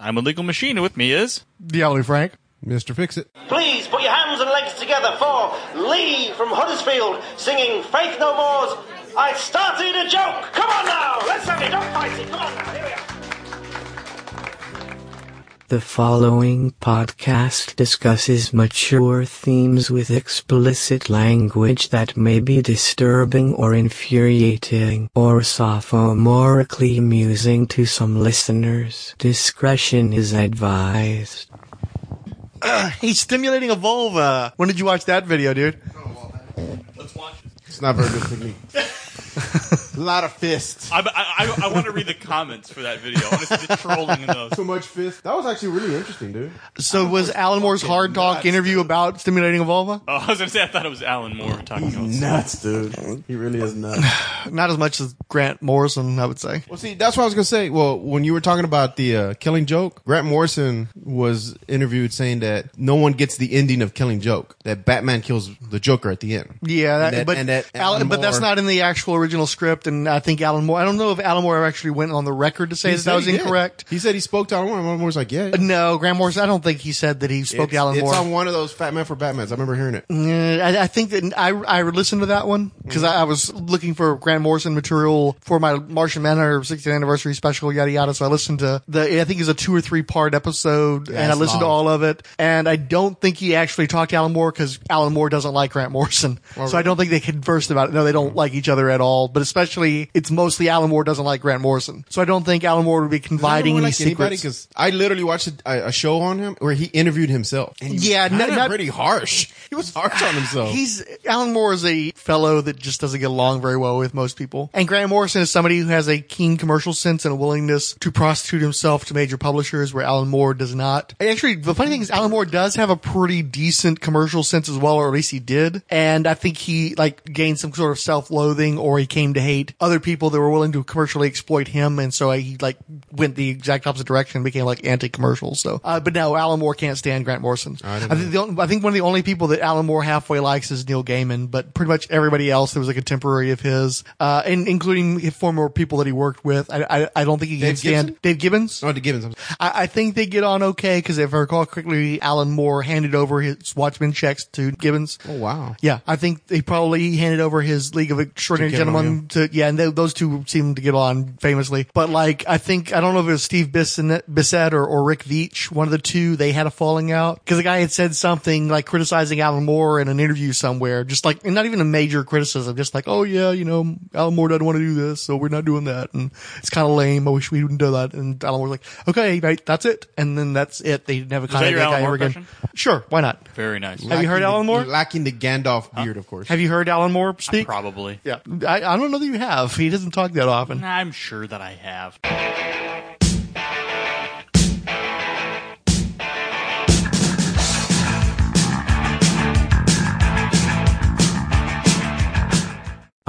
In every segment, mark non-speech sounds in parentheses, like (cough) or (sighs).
I'm a legal machine, and with me is. The Ellie Frank. Mr. Fix It. Please put your hands and legs together for Lee from Huddersfield singing Faith No More's I Started a Joke. Come on now, let's have it. Don't fight it. Come on now, here we are. The following podcast discusses mature themes with explicit language that may be disturbing or infuriating or sophomorically amusing to some listeners. Discretion is advised. (clears throat) He's stimulating a vulva. When did you watch that video, dude? Oh, let's watch it. It's not very good technique. (laughs) a lot of fists. I, I, I, I want to read the comments for that video. I want to see the trolling in those. Too much fist. That was actually really interesting, dude. So was Alan Moore's hard talk nuts, interview about stimulating a vulva? Oh, I was gonna say I thought it was Alan Moore talking about. Nuts, dude. He really is nuts. (sighs) Not as much as Grant Morrison, I would say. well, see, that's what I was gonna say. Well, when you were talking about the uh, Killing Joke, Grant Morrison was interviewed saying that no one gets the ending of Killing Joke. That Batman kills the Joker at the end. Yeah, that, And that- but and that Alan, Alan but that's not in the actual original script. And I think Alan Moore. I don't know if Alan Moore actually went on the record to say He that that was he did. incorrect. He said he spoke to Alan Moore. Alan Moore's like, yeah. yeah. No, Grant Morrison. I don't think he said that he spoke It's, to Alan it's Moore. on one of those Fat Man for Batmans. I remember hearing it. I, I think that I, I listened to that one because mm-hmm. I, I was looking for Grant Morrison material for my Martian Manhunter 60th anniversary special, yada yada. So I listened to the, I think it's a two or three part episode and I it's listened to all of it. And I don't think he actually talked to Alan Moore because Alan Moore doesn't like Grant Morrison. so I don't think they conversed about it. No, they don't mm. like each other at all, but especially it's mostly Alan Moore doesn't like Grant Morrison. So I don't think Alan Moore would be confiding any secrets. Because I literally watched a, a show on him where he interviewed himself. And he Yeah, not- not- pretty harsh. He was harsh on himself. (sighs) He's Alan Moore is a fellow that just doesn't get along very well with most people. And Grant Morrison is somebody who has a keen commercial sense and a willingness to prostitute himself to major publishers where Alan Moore does not. Actually, the funny thing is Alan Moore does have a pretty decent commercial sense as well, or at least he did. And I think he like gained some sort of self-loathing or he came to hate other people that were willing to commercially exploit him. And so he like went the exact opposite direction and became like anti-commercial. So, uh, but no, Alan Moore can't stand Grant Morrison. I, didn't think the only, I think one of the only people that Alan Moore halfway likes is Neil Gaiman, but pretty much everybody else that was a contemporary of his, uh, and including former people that he worked with. I, I, I don't think he can Dave stand Gibson? Dave Gibbons. oh, the Gibbons. I, I think they get on okay because if I recall correctly, Alan Moore handed over his Watchmen checks to Gibbons. Oh, wow. Yeah, I think he probably handed over his League of Extraordinary To get on Gentlemen to, yeah, and they, those two seem to get on famously. But like, I think, I don't know if it was Steve Bissette, Bissette or, or Rick Veitch, one of the two, they had a falling out because the guy had said something like criticizing Alan Moore in an interview somewhere, just like, and not even a major criticism, just like, oh yeah, you know, Alan Moore doesn't want to do this, so we're not doing that. And it's kind of lame. I wish we wouldn't do that. And Alan Moore's like, okay, right, that's it. And then that's it. They never that contacted your that guy ever again. Sure, why not? Very nice. Have you heard Lacking Alan the- Moore? Lacking the Gandalf beard, of course. Have you heard Alan Moore speak? Probably. Yeah, I, I don't know that you have. He doesn't talk that often. I'm sure that I have.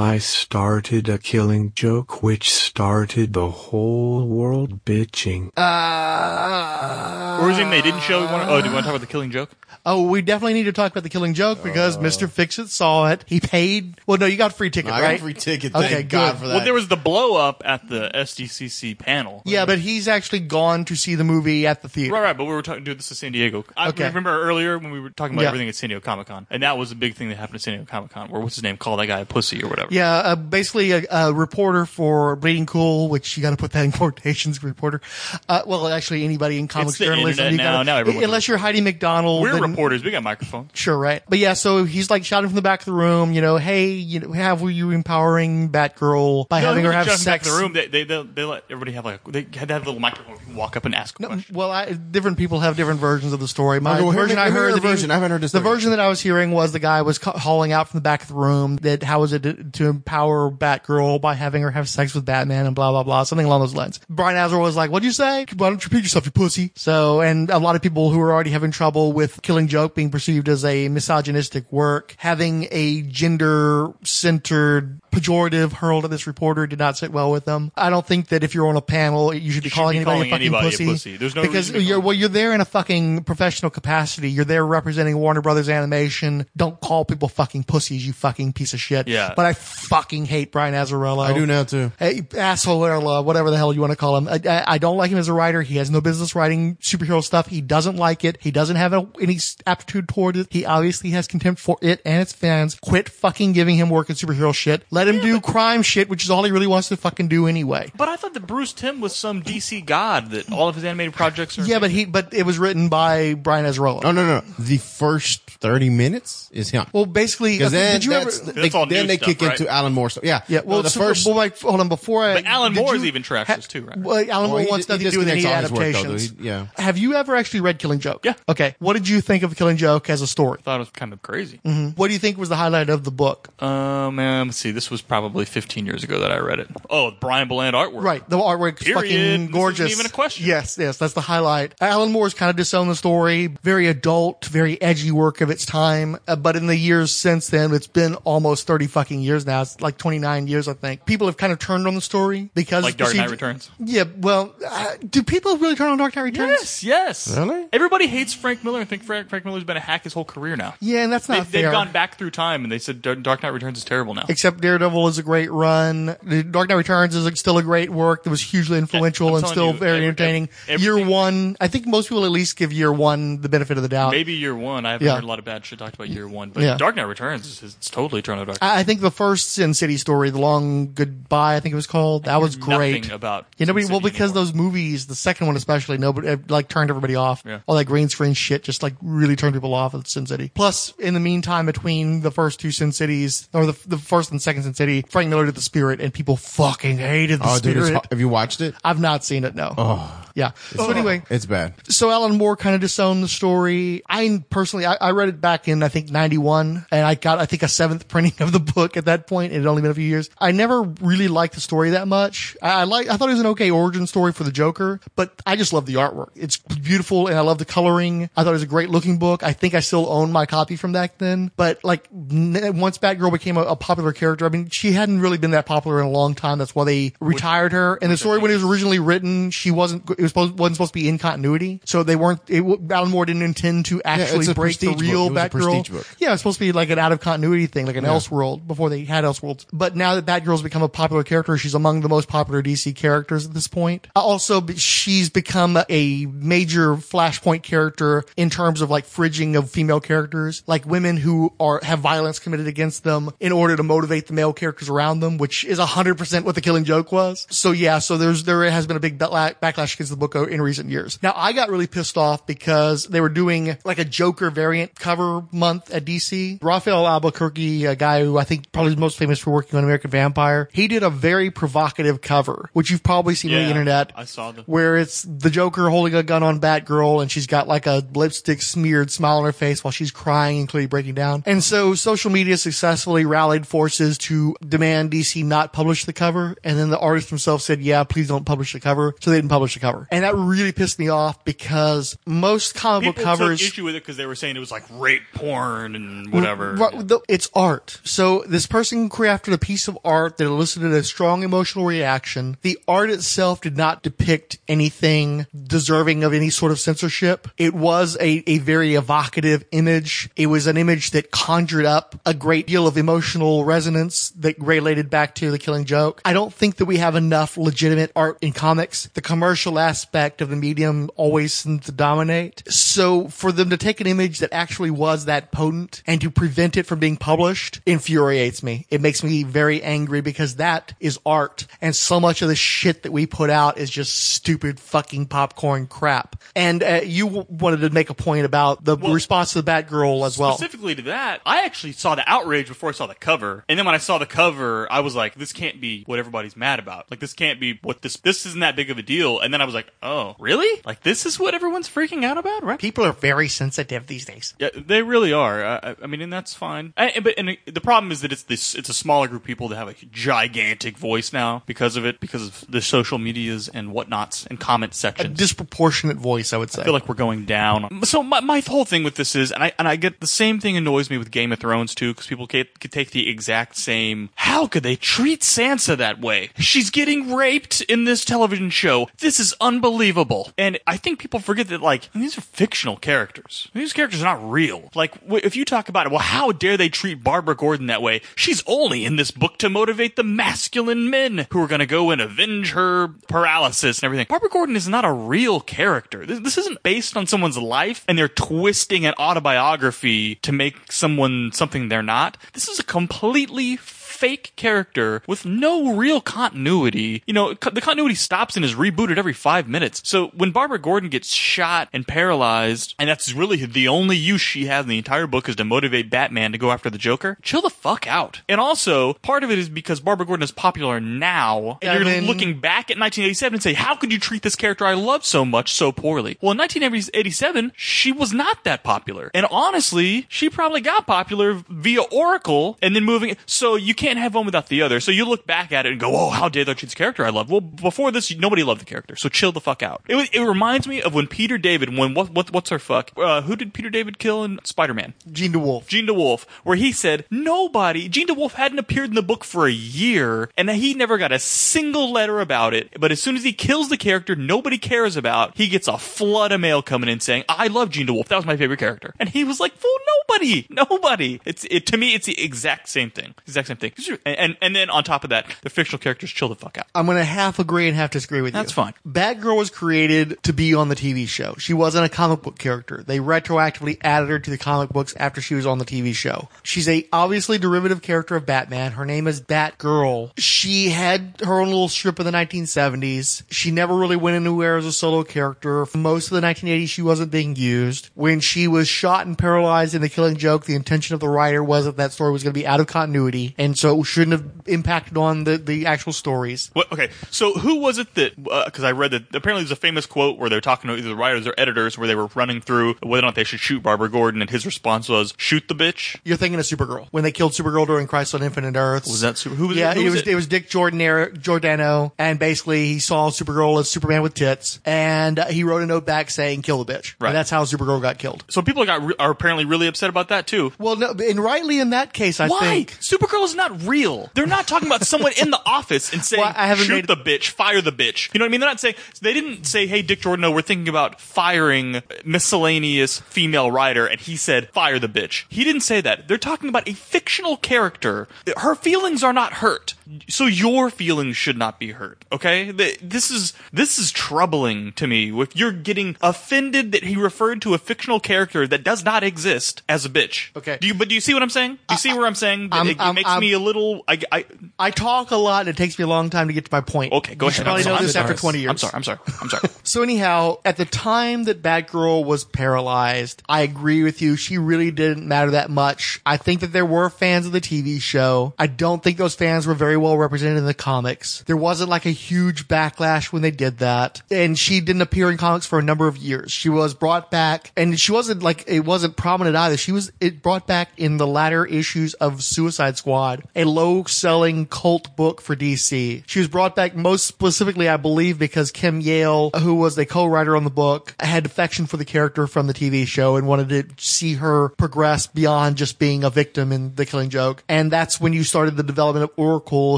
I started a killing joke which started the whole world bitching. Uh, or was it they didn't show? One, oh, do you want to talk about the Killing Joke? Oh, we definitely need to talk about the Killing Joke because uh. Mr. Fixit saw it. He paid. Well, no, you got free ticket, I got right? a free ticket. Okay, God good. for that. Well, there was the blow up at the SDCC panel. Yeah, but he's actually gone to see the movie at the theater. Right, right, but we were talking, dude, this is San Diego. I Okay. remember earlier when we were talking about Yeah. everything at San Diego Comic Con, and that was a big thing that happened at San Diego Comic Con, where what's his name called that guy a pussy or whatever. Yeah, uh, basically a, a reporter for Bleeding Cool, which you got to put that in (laughs) quotations, reporter. Uh, well, actually, anybody in comics journalism, you gotta, now everyone's a unless you're Heidi MacDonald, We're then- reporters. We got microphones. Sure, right. But yeah, so he's like shouting from the back of the room, you know, hey, you know, have you empowering Batgirl by No, having her was have just back sex? in the room. They, they, they, they let everybody have like they had to have a little microphone. You can walk up and ask a No, well, I, different people have different versions of the story. My Okay, well, the version let I heard, your that he- version. I haven't heard The version that I was hearing was the guy was ca- hauling out from the back of the room that how was it to, to empower Batgirl by having her have sex with Batman and blah blah blah, something along those lines. Brian Azra was like, "What'd you say? Why don't you repeat yourself, you pussy?" So and a lot of people who are already having trouble with Killing Joke being perceived as a misogynistic work, having a gender centered pejorative hurled at this reporter did not sit well with them. I don't think that if you're on a panel, you should be should calling be anybody calling a fucking anybody a pussy. pussy. There's no because you're well, you're there in a fucking professional capacity. You're there representing Warner Brothers Animation. Don't call people fucking pussies, you fucking piece of shit. Yeah. But I fucking hate Brian Azzarello. I do now too. Hey, asshole or uh, whatever the hell you want to call him. I, I, I don't like him as a writer. He has no business writing superhero stuff. He doesn't like it. He doesn't have a, any aptitude toward it. He obviously has contempt for it and its fans. Quit fucking giving him work in superhero shit. Let him do crime shit, which is all he really wants to fucking do anyway. But I thought that Bruce Timm was some DC god that all of his animated projects are. Yeah, but he, but it was written by Brian Azzarello. No, no, no. The first thirty minutes is him. Well, basically, Because okay, then, did you ever? that's, That's they, then they stuff, kick right? Into Alan Moore. stuff. yeah, Yeah, well, No, the so- first. well, like, hold on, before I. But Alan did Moore's you- even trashed this too, right? Well, Alan Moore wants nothing to do with any disconnects work, though, adaptations. He- yeah. Have you ever actually read Killing Joke? Yeah. Okay. What did you think of Killing Joke as a story? I thought it was kind of crazy. What do you think was the highlight of the book? Um, man, let's see. This was probably 15 years ago that I read it. Oh, Brian Bolland artwork. Right, the artwork's Period. fucking This isn't gorgeous. even a question. Yes, yes, that's the highlight. Alan Moore's kind of disowned the story. Very adult, very edgy work of its time. Uh, but in the years since then, it's been almost thirty fucking years now. It's like twenty nine years, I think. People have kind of turned on the story because Like Dark Knight Returns. Yeah, well, uh, do people really turn on Dark Knight Returns? Yes, yes. Really? Everybody hates Frank Miller and think Frank, Frank Miller's been a hack his whole career now. Yeah, and that's They, not they've gone back through time and they said Dark Knight Returns is terrible now. Except Daredevil is a great run. The Dark Knight Returns is still a great work that was hugely influential I'm and still you, very every- entertaining. every- year one, I think most people at least give year one the benefit of the doubt. Maybe year one. I haven't Yeah. heard a lot of bad shit talked about year one, but Yeah. Dark Knight Returns is, is totally turned out dark. I I think the first Sin City story, the long goodbye, I think it was called. That was great. Nothing about Yeah, nobody. Sin Well, City because anymore. those movies, the second one especially, nobody uh, like turned everybody off. Yeah. All that green screen shit just like really turned people off at Sin City. Plus, in the meantime, between the first two Sin Cities, or the the first and second Sin City, Frank Miller did the Spirit, and people fucking hated the Oh, dude, Spirit. it's, have you watched it? I've not seen it. No. Oh, Yeah. So anyway, it's bad. so Alan Moore kind of disowned the story. I personally, I, I read it back in I think '91, and I got I think a seventh (laughs) printing of the book at that point. It had only been a few years. I never really liked the story that much. I, I like I thought it was an okay origin story for the Joker, but I just love the artwork. It's beautiful, and I love the coloring. I thought it was a great looking book. I think I still own my copy from back then. But like n- once Batgirl became a, a popular character, I mean, she hadn't really been that popular in a long time. That's why they retired her. And the story when it was originally written, she wasn't. It was supposed wasn't supposed to be in continuity, so they weren't. It, Alan Moore didn't intend to actually a break the real book. Batgirl. Yeah, it's supposed to be like an out of continuity thing, like an Elseworld before they had Elseworlds. But now that Batgirl's become a popular character, she's among the most popular DC characters at this point. Uh, Also, she's become a major Flashpoint character in terms of like fridging of female characters, like women who are have violence committed against them in order to motivate the male characters around them, which is hundred percent what the Killing Joke was. So yeah, so there's there has been a big backlash against the book in recent years. Now I got really pissed off because they were doing like a Joker variant cover month at DC. Rafael Albuquerque, a guy who I think probably is most famous for working on American Vampire, he did a very provocative cover, which you've probably seen on the internet. I saw the- where it's the Joker holding a gun on Batgirl and she's got like a lipstick smeared smile on her face while she's crying and clearly breaking down. And so social media successfully rallied forces to demand DC not publish the cover. And then the artist himself said, yeah, please don't publish the cover. So they didn't publish the cover. And that really pissed me off because most comic book covers. took issue with it because they were saying it was like rape porn and whatever. Right, the- it's art. So this person crafted a piece of art that elicited a strong emotional reaction. The art itself did not depict anything deserving of any sort of censorship. It was a, a very evocative image. It was an image that conjured up a great deal of emotional resonance that related back to the killing joke. I don't think that we have enough legitimate art in comics. The commercial aspect of the medium always seems to dominate. So for them to take an image that actually was that potent and to prevent it from being published infuriates me. It makes me very angry because that is art. And so much of the shit that we put out is just stupid fucking popcorn crap. And uh, you w- wanted to make a point about the Well, response to the Batgirl as well. Specifically to that, I actually saw the outrage before I saw the cover, and then when I saw the cover, I was like, "This can't be what everybody's mad about. Like, this can't be what this. This isn't that big of a deal." And then I was like, like, oh, really? Like this is what everyone's freaking out about, right? People are very sensitive these days. Yeah, they really are. I, I- mean, and that's fine. I, but and the problem is that it's this. It's a smaller group of people that have a gigantic voice now because of it, because of the social medias and whatnots and comment sections. A disproportionate voice, I would say. I feel like we're going down. So my, my whole thing with this is, and I and I get the same thing annoys me with Game of Thrones too, because people could, could take the exact same. How could they treat Sansa that way? She's getting raped in this television show. This is unbelievable. And I think people forget that like these are fictional characters. These characters are not real. Like if you talk about it, well, how dare they treat Barbara Gordon that way? She's only in this book to motivate the masculine men who are going to go and avenge her paralysis and everything. Barbara Gordon is not a real character. This, this isn't based on someone's life and they're twisting an autobiography to make someone something they're not. This is a completely fake character with no real continuity. You know, the continuity stops and is rebooted every five minutes. So when Barbara Gordon gets shot and paralyzed, and that's really the only use she has in the entire book is to motivate Batman to go after the Joker, chill the fuck out. And also, part of it is because Barbara Gordon is popular now, and I you're mean- looking back at 1987 and say, how could you treat this character I love so much so poorly? Well, in 1987, she was not that popular. And honestly, she probably got popular via Oracle and then moving. So you can't have one without the other. So you look back at it and go, oh, how dare they treat this character I love? Well, before this, nobody loved the character. So chill the fuck out. It, was- it reminds me of when Peter David, when what, what what's her fuck? Uh, who did Peter David kill in Spider-Man? Jean DeWolff. Jean DeWolff, where he said nobody, Jean DeWolff hadn't appeared in the book for a year, and he never got a single letter about it. But as soon as he kills the character nobody cares about, he gets a flood of mail coming in saying, "I love Jean DeWolff. That was my favorite character." And he was like, "Fool, nobody, nobody." It's it to me, it's the exact same thing, exact same thing. And and, and then on top of that, the fictional characters chill the fuck out. I'm going to half agree and half disagree with you. That's fine. Batgirl was created to be on the TV show. She wasn't a comic book character. They retroactively added her to the comic books after she was on the TV show. She's a obviously derivative character of Batman. Her name is Batgirl. She had her own little strip in the 1970s. She never really went anywhere as a solo character. For most of the 1980s, she wasn't being used. When she was shot and paralyzed in The Killing Joke, the intention of the writer was that that story was going to be out of continuity, and so shouldn't have impacted on the, the actual stories. What, okay, so who was it that? Because I read that apparently there's a famous quote where they're talking to either the writers or editors where they were running through whether or not they should shoot Barbara Gordon, and his response was, "Shoot the bitch." You're thinking of Supergirl when they killed Supergirl during Crisis on Infinite Earths. Was that super? Who was yeah, it? Who it was was it? it was Dick Jordan Giordano, and basically he saw Supergirl as Superman with tits, and uh, he wrote a note back saying "kill the bitch." Right. And that's how Supergirl got killed. so people got re- are apparently really upset about that too. Well, no, and rightly in that case, I Why? think. Supergirl is not real. They're not talking about someone in the office and saying, Well, I haven't shoot the bitch, fire the bitch. You know what I mean? They're not saying, they didn't say, hey, Dick Jordan, no, we're thinking about firing miscellaneous female writer, and he said, fire the bitch. He didn't say that. They're talking about a fictional character. Her feelings are not hurt. So your feelings should not be hurt, okay? This is, this is troubling to me. If you're getting offended that he referred to a fictional character that does not exist as a bitch. Okay. Do you, but do you see what I'm saying? Do you see where I'm saying? that I'm- it, it I'm- makes me a little. I, I, I talk a lot, and it takes me a long time to get to my point. okay, go you ahead. probably I'm know sorry. this after 20 years. I'm sorry. I'm sorry. I'm sorry. (laughs) So anyhow, at the time that Batgirl was paralyzed, I agree with you. She really didn't matter that much. I think that there were fans of the TV show. I don't think those fans were very well represented in the comics. There wasn't like a huge backlash when they did that. And she didn't appear in comics for a number of years. She was brought back and she wasn't like, it wasn't prominent either. She was, it brought back in the latter issues of Suicide Squad, a low selling cult book for DC. She was brought back most specifically, I believe, because Kim Yale, who was a co-writer on the book, had affection for the character from the TV show and wanted to see her progress beyond just being a victim in The Killing Joke. And that's when you started the development of Oracle,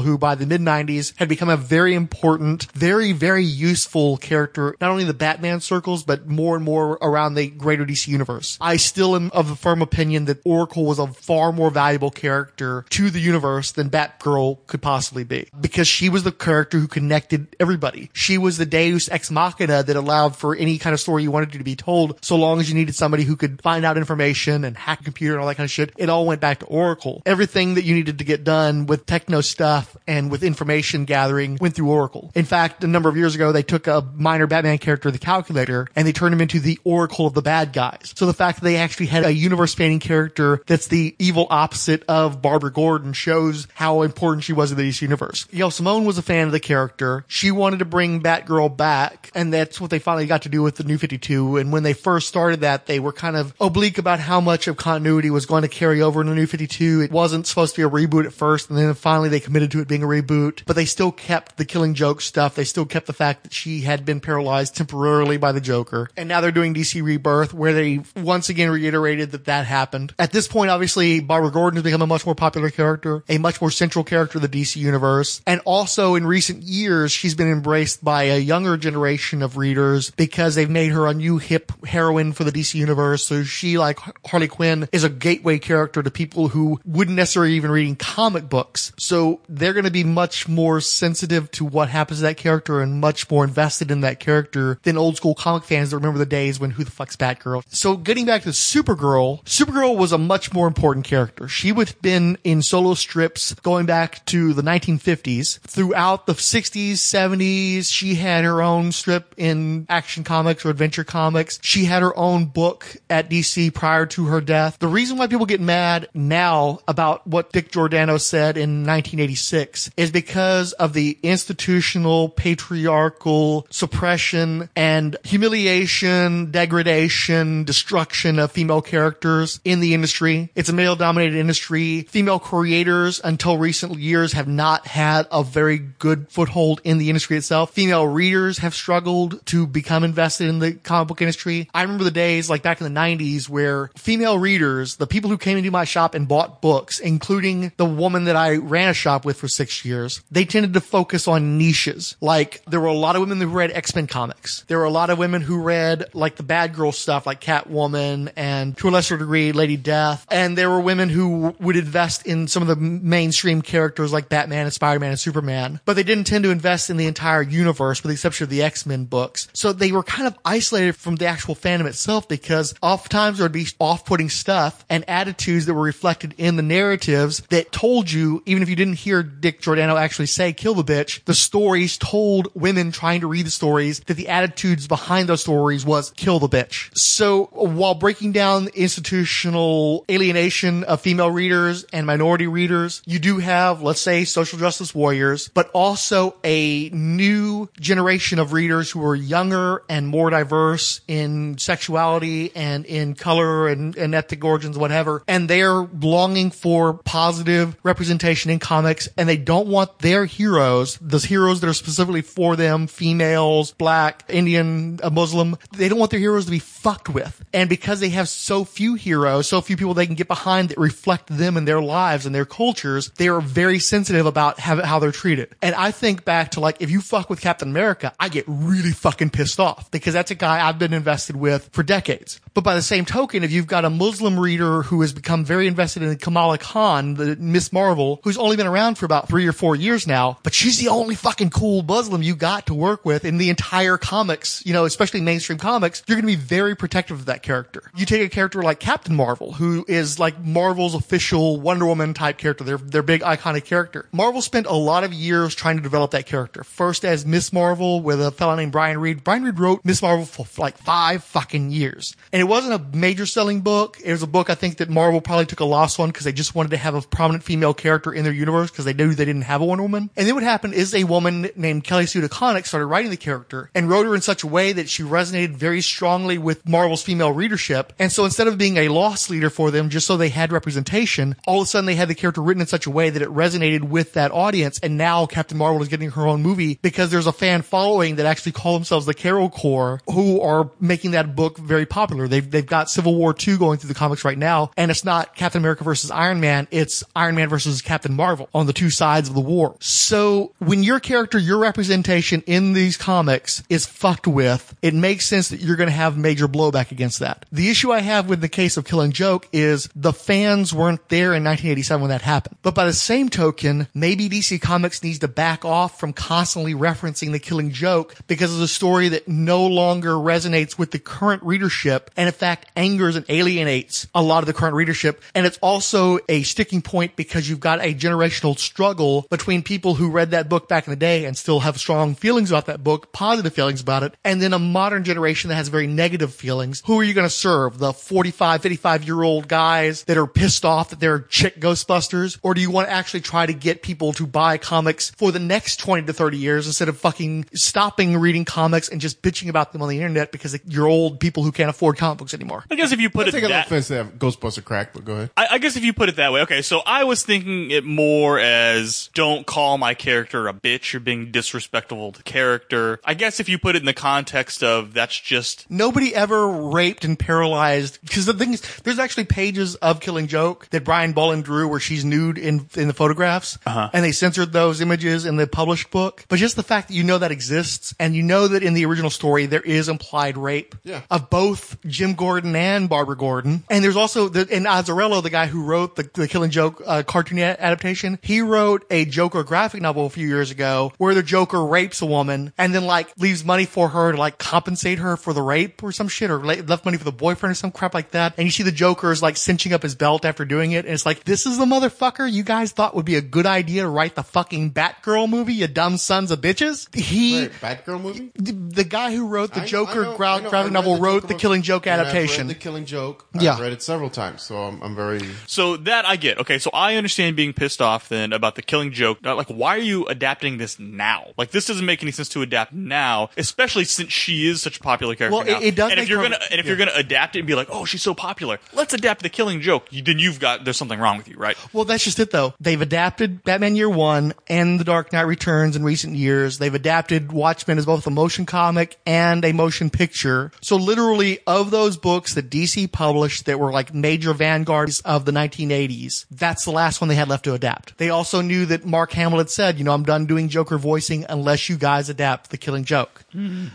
who by the mid 90s had become a very important, very, very useful character, not only in the Batman circles, but more and more around the greater DC universe. I still am of the firm opinion that Oracle was a far more valuable character to the universe than Batgirl could possibly be because she was the character who connected everybody. She was the deus ex machina that allowed for any kind of story you wanted to be told so long as you needed somebody who could find out information and hack a computer and all that kind of shit. It all went back to Oracle. Everything that you needed to get done with techno stuff and with information gathering went through Oracle. In fact, a number of years ago, they took a minor Batman character, the Calculator, and they turned him into the Oracle of the bad guys. So the fact that they actually had a universe spanning character that's the evil opposite of Barbara Gordon shows shows how important she was in the DC universe. You know, Simone was a fan of the character. She wanted to bring Batgirl back, and that's what they finally got to do with the New 52. And when they first started that, they were kind of oblique about how much of continuity was going to carry over in the New 52. It wasn't supposed to be a reboot at first, and then finally they committed to it being a reboot, but they still kept the Killing Joke stuff. They still kept the fact that she had been paralyzed temporarily by the Joker. And now they're doing DC Rebirth, where they once again reiterated that that happened. At this point, obviously, Barbara Gordon has become a much more popular character, a much more central character of the DC universe. And also in recent years, she's been embraced by a younger generation of readers because they've made her a new hip heroine for the DC universe. So she, like Harley Quinn, is a gateway character to people who wouldn't necessarily even reading comic books. So they're going to be much more sensitive to what happens to that character and much more invested in that character than old school comic fans that remember the days when who the fuck's Batgirl. So getting back to Supergirl, Supergirl was a much more important character. She would have been in solo strips going back to the 1950s. Throughout the 60s, 70s, she had her own strip in Action Comics or Adventure Comics. She had her own book at DC prior to her death. The reason why people get mad now about what Dick Giordano said in 1986 is because of the institutional patriarchal suppression and humiliation, degradation, destruction of female characters in the industry. It's a male dominated industry. Female creators until recent years have not had a very good foothold in the industry itself. Female readers have struggled to become invested in the comic book industry. I remember the days like back in the 90s where female readers, the people who came into my shop and bought books, including the woman that I ran a shop with for six years, they tended to focus on niches. Like there were a lot of women who read X-Men comics. There were a lot of women who read like the bad girl stuff like Catwoman and to a lesser degree Lady Death. And there were women who would invest in some of the mainstream characters like Batman and Spider-Man and Superman, but they didn't tend to invest in the entire universe with the exception of the X-Men books. So they were kind of isolated from the actual fandom itself because oftentimes there would be off-putting stuff and attitudes that were reflected in the narratives that told you, even if you didn't hear Dick Giordano actually say kill the bitch, the stories told women trying to read the stories that the attitudes behind those stories was kill the bitch. So while breaking down institutional alienation of female readers and minority readers, you do have, let's say, social justice warriors, but also a new generation of readers who are younger and more diverse in sexuality and in color and, and ethnic origins, whatever. And they're longing for positive representation in comics and they don't want their heroes, those heroes that are specifically for them, females, black, Indian, Muslim, they don't want their heroes to be fucked with. And because they have so few heroes, so few people they can get behind that reflect them and their lives and their cultures, they are very sensitive about how, how they're treated. And I think back to like, if you fuck with Captain America, I get really fucking pissed off because that's a guy I've been invested with for decades. But by the same token, if you've got a Muslim reader who has become very invested in Kamala Khan, the Miss Marvel, who's only been around for about three or four years now, but she's the only fucking cool Muslim you got to work with in the entire comics, you know, especially mainstream comics, you're going to be very protective of that character. You take a character like Captain Marvel, who is like Marvel's official Wonder Woman type character, their, their big iconic character. Marvel spent a lot of years trying to develop that character. First as Miss Marvel with a fellow named Brian Reed. Brian Reed wrote Miss Marvel for like five fucking years. And it wasn't a major selling book. It was a book I think that Marvel probably took a loss on because they just wanted to have a prominent female character in their universe because they knew they didn't have a Wonder Woman. And then what happened is a woman named Kelly Sue DeConnick started writing the character and wrote her in such a way that she resonated very strongly with Marvel's female readership. And so instead of being a loss leader for them just so they had representation, all of a sudden they had the character written in such a way that it resonated with that audience. And now Captain Marvel is getting her own movie because there's a fan following that actually call themselves the Carol Corps who are making that book very popular. They've, they've got Civil War 2 going through the comics right now. And it's not Captain America versus Iron Man. It's Iron Man versus Captain Marvel on the two sides of the war. So when your character, your representation in these comics is fucked with, it makes sense that you're going to have major blowback against that. The issue I have with the case of Killing Joke is the fans weren't there in 1987 when that happened. But by the same token, maybe DC Comics needs to back off from constantly referencing the Killing Joke because it's a story that no longer resonates with the current readership and in fact angers and alienates a lot of the current readership. And it's also a sticking point because you've got a generational struggle between people who read that book back in the day and still have strong feelings about that book, positive feelings about it, and then a modern generation that has very negative feelings. Who are you going to serve? The 45, 55 year old guys that are pissed off that they're chick Ghostbusters? Or do you want to actually try to get people to buy comics for the next 20 to 30 years instead of fucking stopping reading comics and just bitching about them on the internet because you're old people who can't afford comic books anymore? I guess if you put I it take a little that, offense to that Ghostbuster crack, but go ahead. I, I guess if you put it that way, okay. So I was thinking it more as don't call my character a bitch. You're being disrespectful to character. I guess if you put it in the context of that's just Nobody ever raped and paralyzed because the thing is, there's actually pages of Killing Joke that Brian Bolland drew where she's nude in in the photographs, uh-huh. and they censored those images in the published book. But just the fact that you know that exists and you know that in the original story there is implied rape Yeah. of both Jim Gordon and Barbara Gordon, and there's also the and Azzarello, the guy who wrote the, the Killing Joke uh, cartoon adaptation, he wrote a Joker graphic novel a few years ago where the Joker rapes a woman and then like leaves money for her to like compensate her for the rape or some shit or le- left money for the boyfriend or some crap like that. And you see the Joker is like cinching up his belt after doing it. And it's like, this is the motherfucker you guys thought would be a good idea to write the fucking Batgirl movie, you dumb sons of bitches. He, Wait, Batgirl movie? the, the guy who wrote the I- Joker I know- gra- I know. Graphic novel the wrote Joker the Killing Joke and I've adaptation. read the Killing Joke. Yeah. I've read it several times, so I'm, I'm very. So that I get. Okay, so I understand being pissed off then about the killing joke. Like, why are you adapting this now? Like, this doesn't make any sense to adapt now, especially since she is such a popular character. Well, now. it- it does And if make you're her- gonna and if you're gonna adapt it and be like, oh, she's so popular, let's adapt the killing joke. You, then you've got there's something wrong with you, right? Well, that's just it though. They've adapted Batman Year One and The Dark Knight Returns in recent years. They've adapted Watchmen as both a motion comic and a motion picture. So literally of those books that DC published that were like major vanguards of the 1980s, that's the last one they had left to adapt. They also knew that Mark Hamill had said, you know, I'm done doing Joker voicing unless you guys adapt The Killing Joke.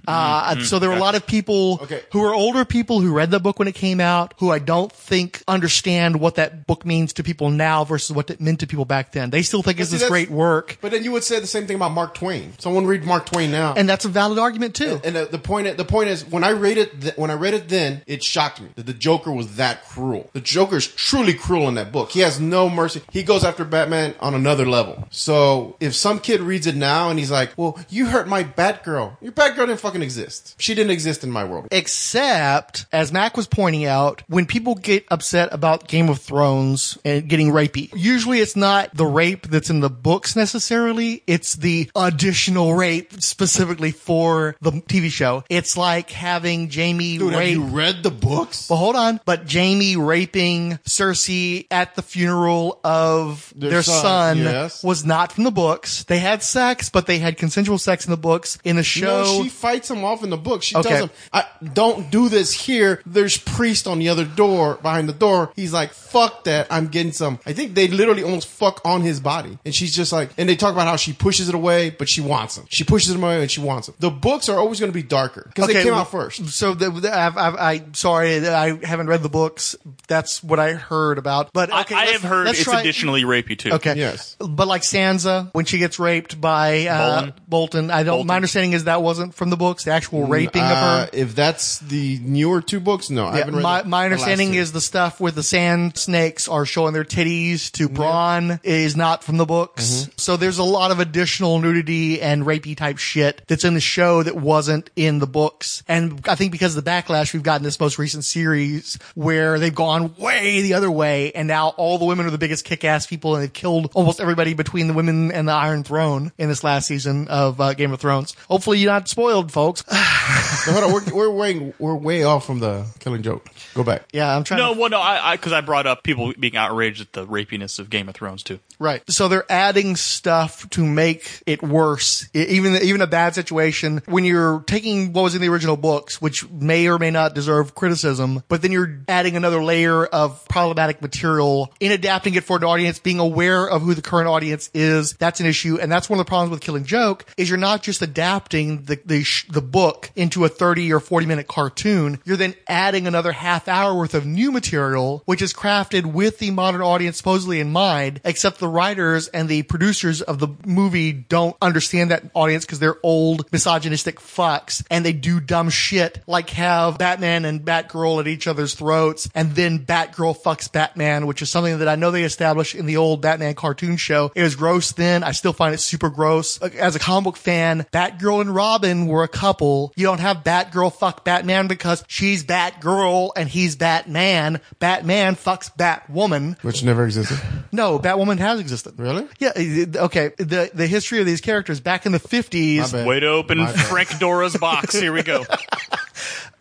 Uh, so there were a lot of people Okay. who are older people who read the book when it came out, who I don't think understand what that book means to people now versus what it meant to people back then. They still think it's this that's- great work. But then you would say the same thing about Mark Twain. Someone read Mark Twain now. And that's a valid argument too. And the, the point, the point is, when I read it, th- when I read it, then it shocked me that the Joker was that cruel. The Joker is truly cruel in that book. He has no mercy. He goes after Batman on another level. So if some kid reads it now and he's like, "Well, you hurt my Batgirl. Your Batgirl didn't fucking exist. She didn't exist in my world." Except, as Mac was pointing out, when people get upset about Game of Thrones and getting rapey, usually it's not the rape that's in the books necessarily. It's the additional rape specifically for the TV show. It's like having Jaime Dude, rape. Read the books? But hold on. But Jaime raping Cersei at the funeral of their, Their son, son, yes. was not from the books. They had sex, but they had consensual sex in the books. In the show, No, she fights him off in the book. She Okay. tells him, I, "Don't do this here." There's priest on the other door, behind the door. He's like, "Fuck that! I'm getting some." I think they literally almost fuck on his body, and she's just like, and they talk about how she pushes it away, but she wants him. She pushes him away, and she wants him. The books are always going to be darker because they came out first. So the, the, I've, I've, I sorry, I haven't read the books. That's what I heard about. But I- okay, I, let's- have heard it's try- additionally rapey too. Okay. Yes. But like Sansa, when she gets raped by uh, Bolton. Bolton, I don't. Bolton. My understanding is that wasn't from the books. The actual raping of Uh, her. if that's the newer two books, no, I haven't read my, the- my the last understanding is the stuff with the sand snakes are showing their titties to Bronn is not from the books. Mm-hmm. So there's a lot of additional nudity and rapey type shit that's in the show that wasn't in the books. And I think because of the backlash, we've gotten this most recent series where they've gone way the other way and now all the women are the biggest kick-ass people and they've killed almost everybody between the women and the Iron Throne in this last season of uh, Game of Thrones. Hopefully you're not spoiled, folks. (sighs) No, hold on, we're, we're way we're way off from the Killing Joke. Go back. yeah, I'm trying No, to well, no, I because I, brought up people being outraged at the rapiness of Game of Thrones too. Right. So they're adding stuff to make it worse. Even even a bad situation when you're taking what was in the original books, which may or may not deserve criticism, but then you're adding another layer of problematic material in adapting it for an audience, being aware of who the current audience is. That's an issue, and that's one of the problems with Killing Joke is you're not just adapting the the sh- the book into a 30 or 40 minute cartoon. You're then adding another half hour worth of new material, which is crafted with the modern audience supposedly in mind, except the writers and the producers of the movie don't understand that audience because they're old misogynistic fucks and they do dumb shit like have Batman and Batgirl at each other's throats and then Batgirl fucks Batman, which is something that I know they established in the old Batman cartoon show. It was gross then. I still find it super gross. As a comic book fan, Batgirl and Robin were a couple. You don't have Batgirl fuck Batman because she's Batgirl and he's Batman. Batman fucks Batwoman. Which never existed. (sighs) No, Batwoman has existed. Really? Yeah. Okay. The the history of these characters back in the fifties. Way to open My. Frank Dora's box. Here we go. (laughs)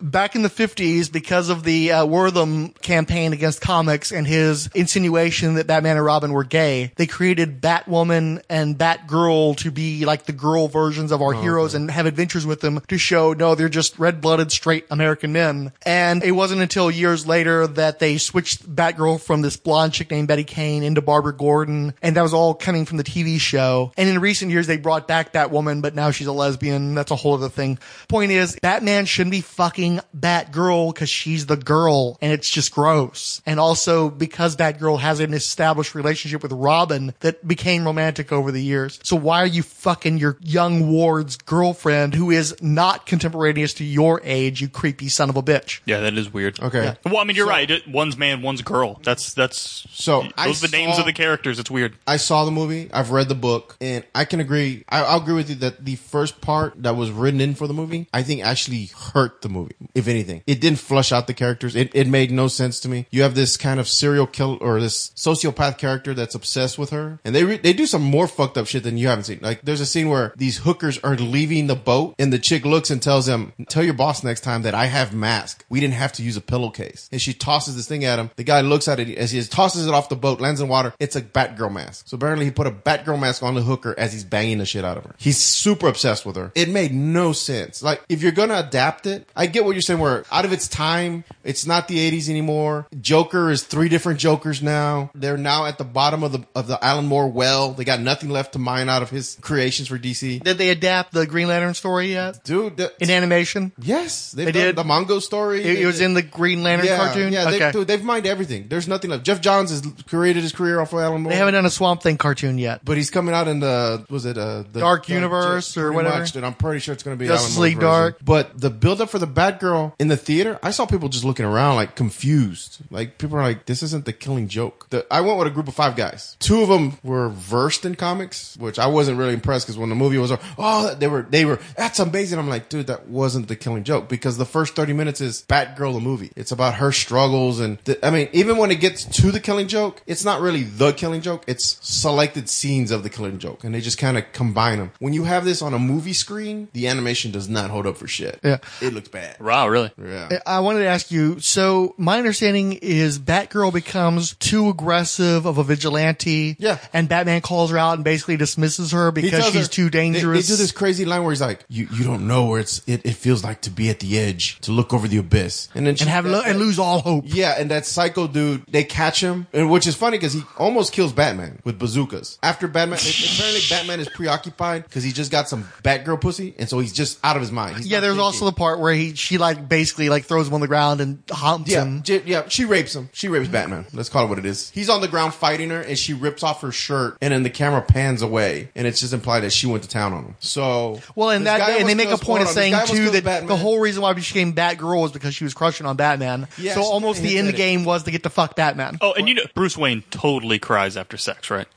back in the 50s because of the uh, Wertham campaign against comics and his insinuation that Batman and Robin were gay, they created Batwoman and Batgirl to be like the girl versions of our heroes and have adventures with them to show no, they're just red-blooded straight American men. And it wasn't until years later that they switched Batgirl from this blonde chick named Betty Kane into Barbara Gordon, and that was all coming from the TV show. And in recent years, they brought back Batwoman, but now she's a lesbian. That's a whole other thing. Point is, Batman shouldn't be fucking Batgirl because she's the girl, and it's just gross. And also because Batgirl has an established relationship with Robin that became romantic over the years. So why are you fucking your young ward's girlfriend who is not contemporaneous to your age, you creepy son of a bitch? Yeah, that is weird. Okay. Well, I mean, you're So- right. It- One's man, one's girl. That's that's. So, those I are the names of the characters. It's weird. I saw the movie. I've read the book, and I can agree. I, I'll agree with you that the first part that was written in for the movie, I think actually hurt the movie. If anything, it didn't flush out the characters. It, it made no sense to me. You have this kind of serial killer or this sociopath character that's obsessed with her, and they re- they do some more fucked up shit than you haven't seen. Like there's a scene where these hookers are leaving the boat, and the chick looks and tells them, "Tell your boss next time that I have mask. We didn't have to use a pillowcase." And she tosses this thing at him. The guy looks at it as he tosses it off the boat, lands in water. It's a Batgirl mask. So apparently he put a Batgirl mask on the hooker as he's banging the shit out of her. He's super obsessed with her. It made no sense. Like if you're gonna adapt it, I get what you're saying. Where out of its time, it's not the 80s anymore. Joker is three different Jokers now. They're now at the bottom of the of the Alan Moore well. They got nothing left to mine out of his creations for DC. Did they adapt the Green Lantern story yet? Dude, the, In animation? yes, done did? the Mogo story. It, it was in the Green Lantern yeah, cartoon? Yeah, okay. they, dude, they've mined everything. There's nothing left. Geoff Johns has created his career off of Alan Moore. They haven't done a Swamp Thing cartoon yet. But he's coming out in the was it uh the Dark Universe or whatever? Much, and I'm pretty sure it's going to be Justice Alan League version. Dark. But the build up for the Batgirl in the theater, I saw people just looking around like confused. Like people are like, "This isn't the Killing Joke." The, I went with a group of five guys. Two of them were versed in comics, which I wasn't really impressed because when the movie was, over, oh, they were they were that's amazing. I'm like, dude, that wasn't the Killing Joke because the first 30 minutes is Batgirl the movie. It's about her struggles and the, I mean, even when it gets to the Killing Joke, it's not really the Killing Joke. It's selected scenes of the Killing Joke, and they just kind of combine them. When you have this on a movie screen, the animation does not hold up for shit. Yeah. it looks bad. Wow, really? Yeah. I wanted to ask you. So my understanding is Batgirl becomes too aggressive of a vigilante. Yeah. And Batman calls her out and basically dismisses her because tells she's her- too dangerous. They, do this crazy line where he's like, "You you don't know where it's it, it feels like to be at the edge, to look over the abyss, and then she, and have lo- and lose all hope. Yeah, and that psycho dude, they catch him, and which is funny because he almost kills Batman with bazookas. After Batman, apparently Batman is preoccupied because he just got some Batgirl pussy, and so he's just out of his mind. He's Yeah, there's thinking. also the part where he she like basically like throws him on the ground and humps Yeah, him. j- yeah, she rapes him. She rapes Batman. Let's call it what it is. He's on the ground fighting her, and she rips off her shirt, and then the camera pans away, and it's just implied that she went to town on him. So, Well, and that and they make a point of hold on, this saying too that Batman. the whole reason why she became Batgirl was because she was crushing on Batman. Yeah, so she almost the end game was to get to fuck Batman. Oh, and you know, Bruce Wayne totally cries after sex, right? (laughs)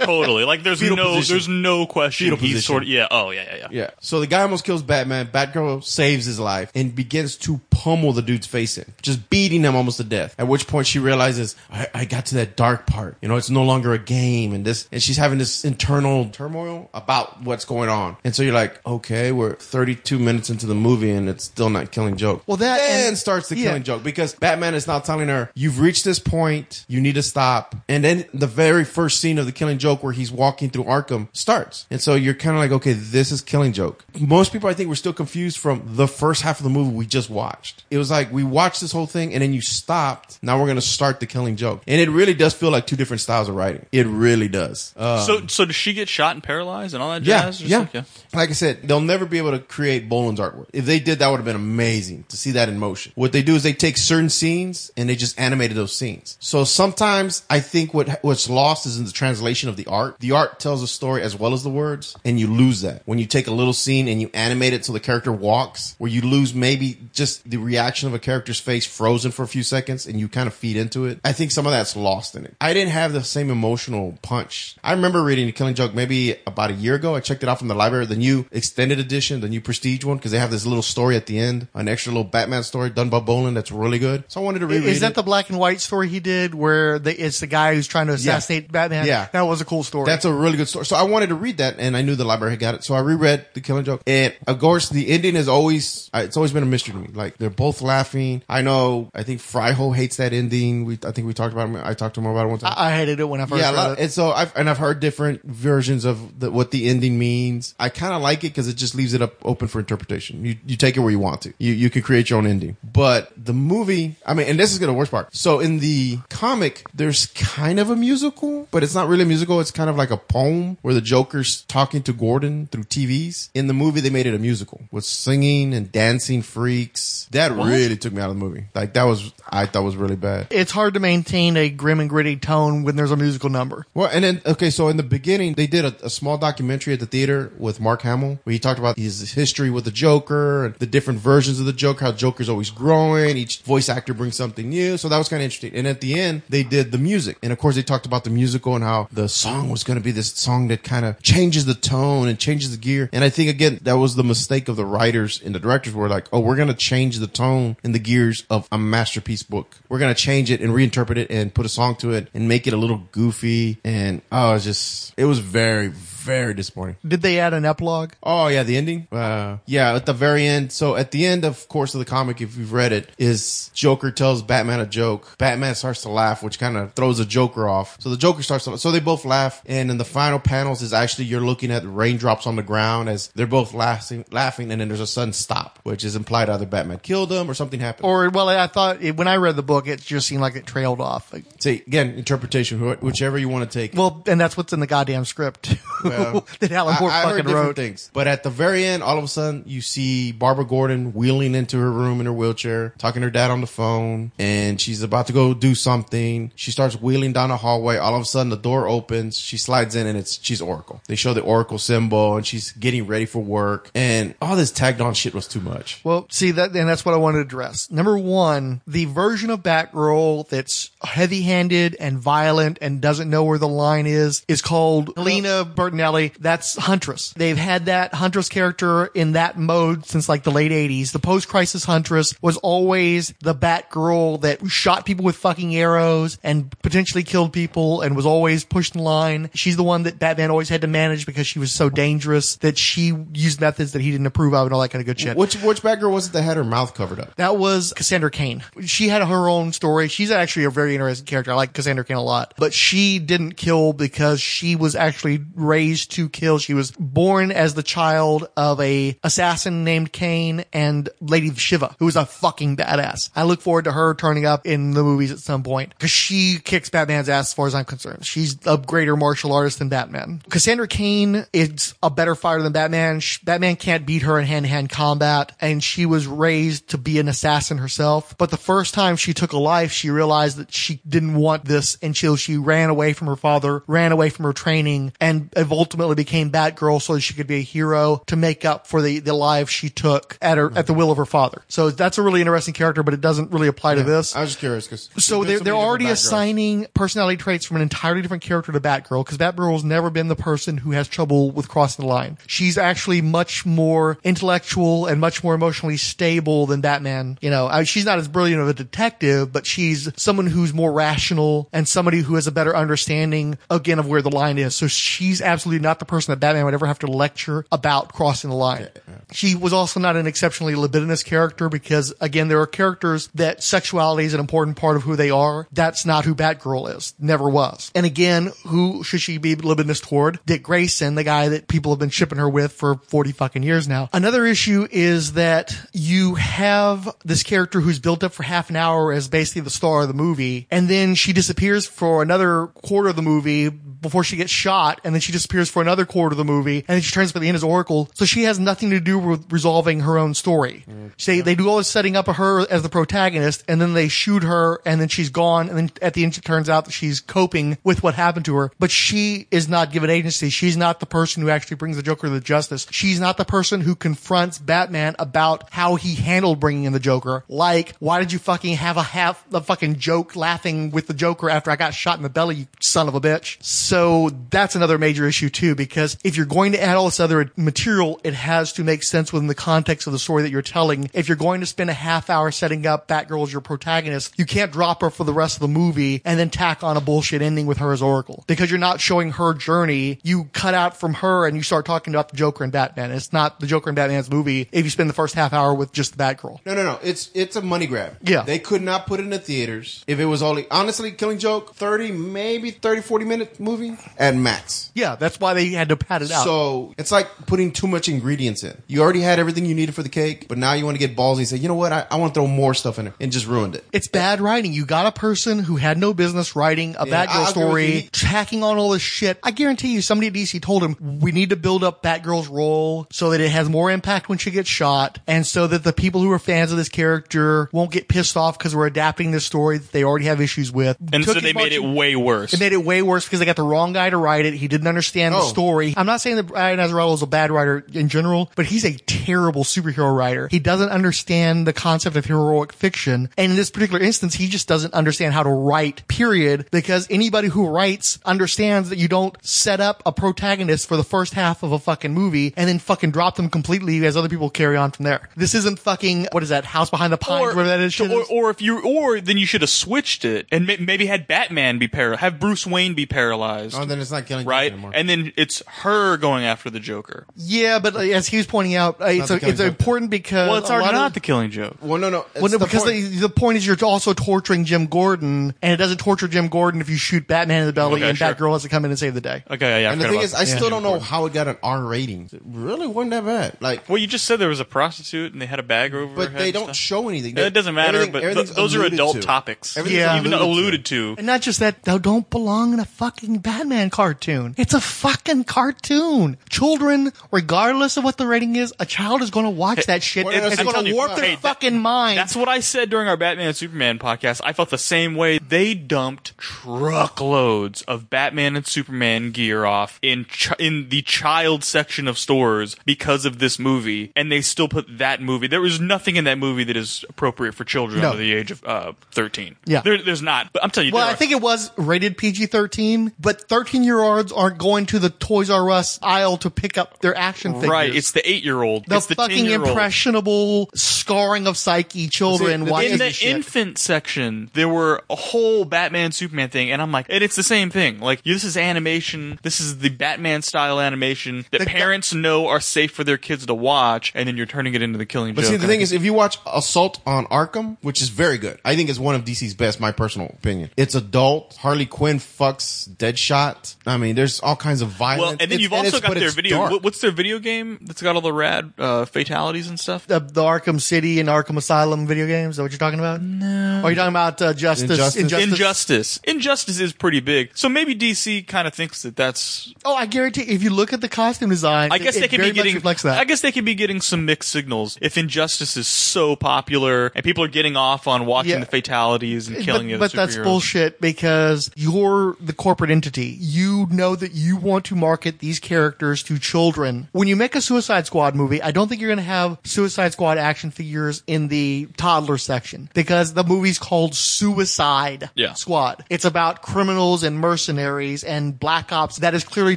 totally. Like, there's Fetal no, position. there's no question. Fetal he's position. sort of, yeah. Oh, yeah, yeah, yeah. Yeah. So the guy almost kills Batman. Batgirl saves his life and begins to pummel the dude's face in, just beating him almost to death. At which point she realizes, I, I got to that dark part. You know, it's no longer a game, and this, and she's having this internal turmoil about what's going on. And so you're like, okay, we're 32 minutes into the movie, and it's still not killing joke. Well, that- then and- starts the yeah. killing joke because Batman is now telling her, you've reached this point, you need to stop. And then the very first scene of the killing joke where he's walking through Arkham starts. And so you're kind of like, okay, this is killing joke. Most people, I think, were still confused from the first half of the movie we just watched. It was like, we watched this whole thing and then you stopped. Now we're going to start the killing joke. And it really does feel like two different styles of writing. It really does. Uh, So, so does she get shot and paralyzed and all that yeah, jazz? Just yeah. like- Like I said, they'll never be able to create Bolland's artwork. If they did, that would have been amazing to see that in motion. What they do is they take certain scenes and they just animated those scenes. So sometimes I think what what's lost is in the translation of the art. The art tells a story as well as the words, and you lose that when you take a little scene and you animate it so the character walks. Where you lose maybe just the reaction of a character's face frozen for a few seconds and you kind of feed into it. I think some of that's lost in it. I didn't have the same emotional punch. I remember reading The Killing Joke maybe about a year ago. I checked it out from the library, the new extended edition, the new prestige one, because they have this little story at the end, an extra little Batman story done by Bolland that's really good. So I wanted to reread Is that it. the black and white story he did where the, it's the guy who's trying to assassinate Batman? Yeah. That was a cool story. That's a really good story. So I wanted to read that, and I knew the library had got it. So I reread The Killing Joke, and of course, the ending is always uh, it's always been a mystery to me. Like they're both laughing. I know. I think Fryho hates that ending. We I think we talked about it. I talked to him about it one time. I, I hated it when I first yeah, lot, and so I've and I've heard different versions of the, what the ending means. I kind of like it because it just leaves it up open for interpretation. You you take it where you want to. You you can create your own ending. But the movie, I mean, and this is gonna worst part. So in the comic, there's kind of a musical, but it's not really a musical. It's kind of like a poem where the Joker's talking to Gordon through TVs. In the movie, they made it a musical with singing and dancing freaks. That really took me out of the movie. Like that was I thought was really bad. it's hard to maintain a grim and gritty tone when there's a musical number. Well, and then okay, so in the beginning, they did a, a small documentary at the theater with Mark Hamill, where he talked about his history with the Joker, and the different versions of the Joker, how Joker's always growing, each voice actor brings something new. So that was kind of interesting. And at the end, they did the music, and of course, they talked about the musical and how the song was going to be this song that kind of changes the tone and changes the gear. And I think again, that was the mistake of the writers in the directors were like, oh, we're going to change the tone and the gears of a masterpiece book. We're going to change it and reinterpret it and put a song to it and make it a little goofy. And oh, it's just, it was very disappointing. Did they add an epilogue? Oh yeah, the ending. Uh, yeah, at the very end. So at the end, of course, of the comic, if you've read it, is Joker tells Batman a joke. Batman starts to laugh, which kind of throws the Joker off. So the Joker starts to. So they both laugh, and in the final panels is actually you're looking at raindrops on the ground as they're both laughing, laughing, and then there's a sudden stop, which is implied either Batman killed him or something happened. Or, well, I thought it, when I read the book, it just seemed like it trailed off. Like, See again, interpretation, whichever you want to take. well, and that's what's in the goddamn script (laughs) Well, (laughs) that Alan Moore I, I heard fucking different wrote. things. But at the very end, all of a sudden, you see Barbara Gordon wheeling into her room in her wheelchair, talking to her dad on the phone, and she's about to go do something. She starts wheeling down the hallway. All of a sudden, the door opens. She slides in, and it's she's Oracle. They show the Oracle symbol, and she's getting ready for work. And all this tagged on shit was too much. Well, see that, and that's what I wanted to address. Number one, the version of Batgirl that's heavy-handed and violent and doesn't know where the line is is called Helena Bertinelli. That's Huntress. They've had that Huntress character in that mode since like the late '80s. The post-crisis Huntress was always the Batgirl that shot people with fucking arrows and potentially killed people and was always pushed in line. She's the one that Batman always had to manage because she was so dangerous that she used methods that he didn't approve of and all that kind of good shit. Which which Batgirl was it that had her mouth covered up? That was Cassandra Cain. She had her own story. She's actually a very interesting character. I like Cassandra Cain a lot. But she didn't kill because she was actually raised to kill. She was born as the child of a assassin named Cain and Lady Shiva, who is a fucking badass. I look forward to her turning up in the movies at some point because she kicks Batman's ass as far as I'm concerned. She's a greater martial artist than Batman. Cassandra Cain is a better fighter than Batman. Sh- Batman can't beat her in hand to hand combat and she was raised to be an assassin herself. But the first time she took a life, she realized that she didn't want this until she ran away from her father, ran away from her training, and ultimately became Batgirl so that she could be a hero to make up for the, the lives she took at her, at the will of her father. So that's a really interesting character, but it doesn't really apply to this. I was just curious because So they're, they're already assigning personality traits from an entirely different character to Batgirl because Batgirl's never been the person who has trouble with crossing the line. She's actually much more intellectual and much more emotionally stable than Batman. You know, I, she's not as brilliant of a detective, but she's someone who's more rational and somebody who has a better understanding again of where the line is. So she's absolutely not the person that Batman would ever have to lecture about crossing the line. She was also not an exceptionally libidinous character because again, there are characters that sexuality is an important part of who they are. That's not who Batgirl is. Never was. And again, who should she be libidinous toward? Dick Grayson, the guy that people have been shipping her with for 40 fucking years now. Another issue is that you have this character who's built up for half an hour as basically the star of the movie, and then she disappears for another quarter of the movie before she gets shot, and then she disappears appears for another quarter of the movie, and then she turns up at the end as Oracle. So she has nothing to do with resolving her own story. Mm, they they do all this setting up of her as the protagonist, and then they shoot her, and then she's gone, and then at the end it turns out that she's coping with what happened to her. But she is not given agency. She's not the person who actually brings the Joker to justice. She's not the person who confronts Batman about how he handled bringing in the Joker. Like, why did you fucking have a half the fucking joke laughing with the Joker after I got shot in the belly, you son of a bitch? So that's another major issue too, because if you're going to add all this other material, it has to make sense within the context of the story that you're telling. If you're going to spend a half hour setting up Batgirl as your protagonist, you can't drop her for the rest of the movie and then tack on a bullshit ending with her as Oracle. Because you're not showing her journey. You cut out from her and you start talking about the Joker and Batman. It's not the Joker and Batman's movie if you spend the first half hour with just the Batgirl. No, no, no. It's it's a money grab. Yeah. They could not put it in the theaters if it was only honestly Killing Joke 30 maybe 30 40 minute movie at max. Yeah, that's why they had to pad it out. So it's like putting too much ingredients in. You already had everything you needed for the cake, but now you want to get ballsy and say, you know what, I, I want to throw more stuff in it and just ruined it. It's bad writing. You got a person who had no business writing a Yeah, Batgirl I agree with story, you. tacking on all this shit. I guarantee you, somebody at DC told him, we need to build up Batgirl's role so that it has more impact when she gets shot, and so that the people who are fans of this character won't get pissed off because we're adapting this story that they already have issues with. And so they made it way worse. it made it way worse because they got the wrong guy to write it. He didn't understand the Oh. story. I'm not saying that Brian Azzarello is a bad writer in general, but he's a terrible superhero writer. He doesn't understand the concept of heroic fiction. And in this particular instance, he just doesn't understand how to write, period, because anybody who writes understands that you don't set up a protagonist for the first half of a fucking movie and then fucking drop them completely as other people carry on from there. This isn't fucking, what is that, House Behind the Pines, whatever that is. shit or, is. or if you, or then you should have switched it and ma- maybe had Batman be paralyzed, have Bruce Wayne be paralyzed, Oh, then it's not Killing right? anymore. And then it's her going after the Joker. Yeah, but uh, as he was pointing out, uh, it's, the a, killing it's joke. important because Well, it's a already lot of- not the Killing Joke. well, no, no. Well, no, the because point. the, the point is you're also torturing Jim Gordon, and it doesn't torture Jim Gordon if you shoot Batman in the belly Okay, and sure. Batgirl has to come in and save the day. Okay, yeah. I and the forgot thing about is, I that. still don't know how it got an R rating. It really wasn't that bad. Like, Well, you just said there was a prostitute and they had a bag over her but head they and don't stuff. show anything. It doesn't matter, Everything- but th- everything's those are alluded adult to. topics. Everything's Yeah. Even alluded to. And not just that, they don't belong in a fucking Batman cartoon. It's a fucking cartoon. Children, regardless of what the rating is, a child is going to watch that shit. Well, it's I'm going telling to you, warp their hey, that- fucking mind. That's what I said during our Batman and Superman podcast. I felt the same way. They dumped truckloads of Batman and Superman gear off in ch- in the child section of stores because of this movie, and they still put that movie. There was nothing in that movie that is appropriate for children No. under the age of uh, thirteen. Yeah. there, there's not. But I'm telling you, well, there I are- think it was rated PG 13, but 13 year olds aren't going to the Toys R Us aisle to pick up their action figures. right. It's the eight year old. the it's the fucking 10-year-old. impressionable scarring of psyche children the watching in the shit. infant section, there were a whole Batman Superman thing, and I'm like, and it's the same thing. Like, this is animation. This is the Batman style animation that The- parents know are safe for their kids to watch, and then you're turning it into the Killing But Joke. see, the thing is, if you watch Assault on Arkham, which is very good, I think it's one of DC's best, my personal opinion. It's adult. Harley Quinn fucks Deadshot. I mean, there's all kinds of violence. well, and then It's- you've also got their video. dark. What's their video game that's got all the rad uh, fatalities and stuff? the, the Arkham City and Arkham Asylum video games. Is that what you're talking about? No. Or are you talking about uh, Justice? Injustice. Injustice. Injustice is pretty big. So maybe DC kind of thinks that that's. Oh, I guarantee. If you look at the costume design, I guess it, they could be getting. reflects that. I guess they could be getting some mixed signals. If Injustice is so popular and people are getting off on watching Yeah. the fatalities and killing but, the but that's bullshit because you're the corporate entity. You know that you want to market these characters to children. When you make a Suicide Squad movie, I don't think you're going to have Suicide Squad action figures in the toddler section because the movie's called Suicide Yeah. Squad. It's about criminals and mercenaries and black ops that is clearly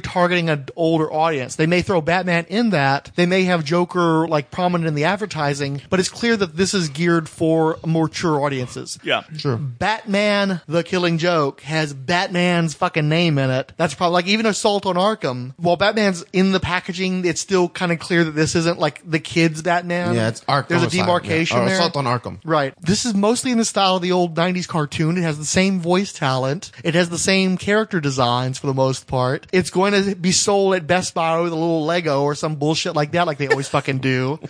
targeting an older audience. They may throw Batman in that. They may have Joker like prominent in the advertising, but it's clear that this is geared for more mature audiences. Yeah. Sure. Batman the Killing Joke has Batman's fucking name in it. That's probably like even Assault on Arkham. While Batman's in the packaging, it's still kind of clear that this isn't like the kids Batman. Yeah, it's Arkham. There's a demarcation yeah. Or there. Assault on Arkham. Right. This is mostly in the style of the old 90s cartoon. It has the same voice talent. It has the same character designs for the most part. It's going to be sold at Best Buy with a little Lego or some bullshit like that, like they always fucking do. (laughs)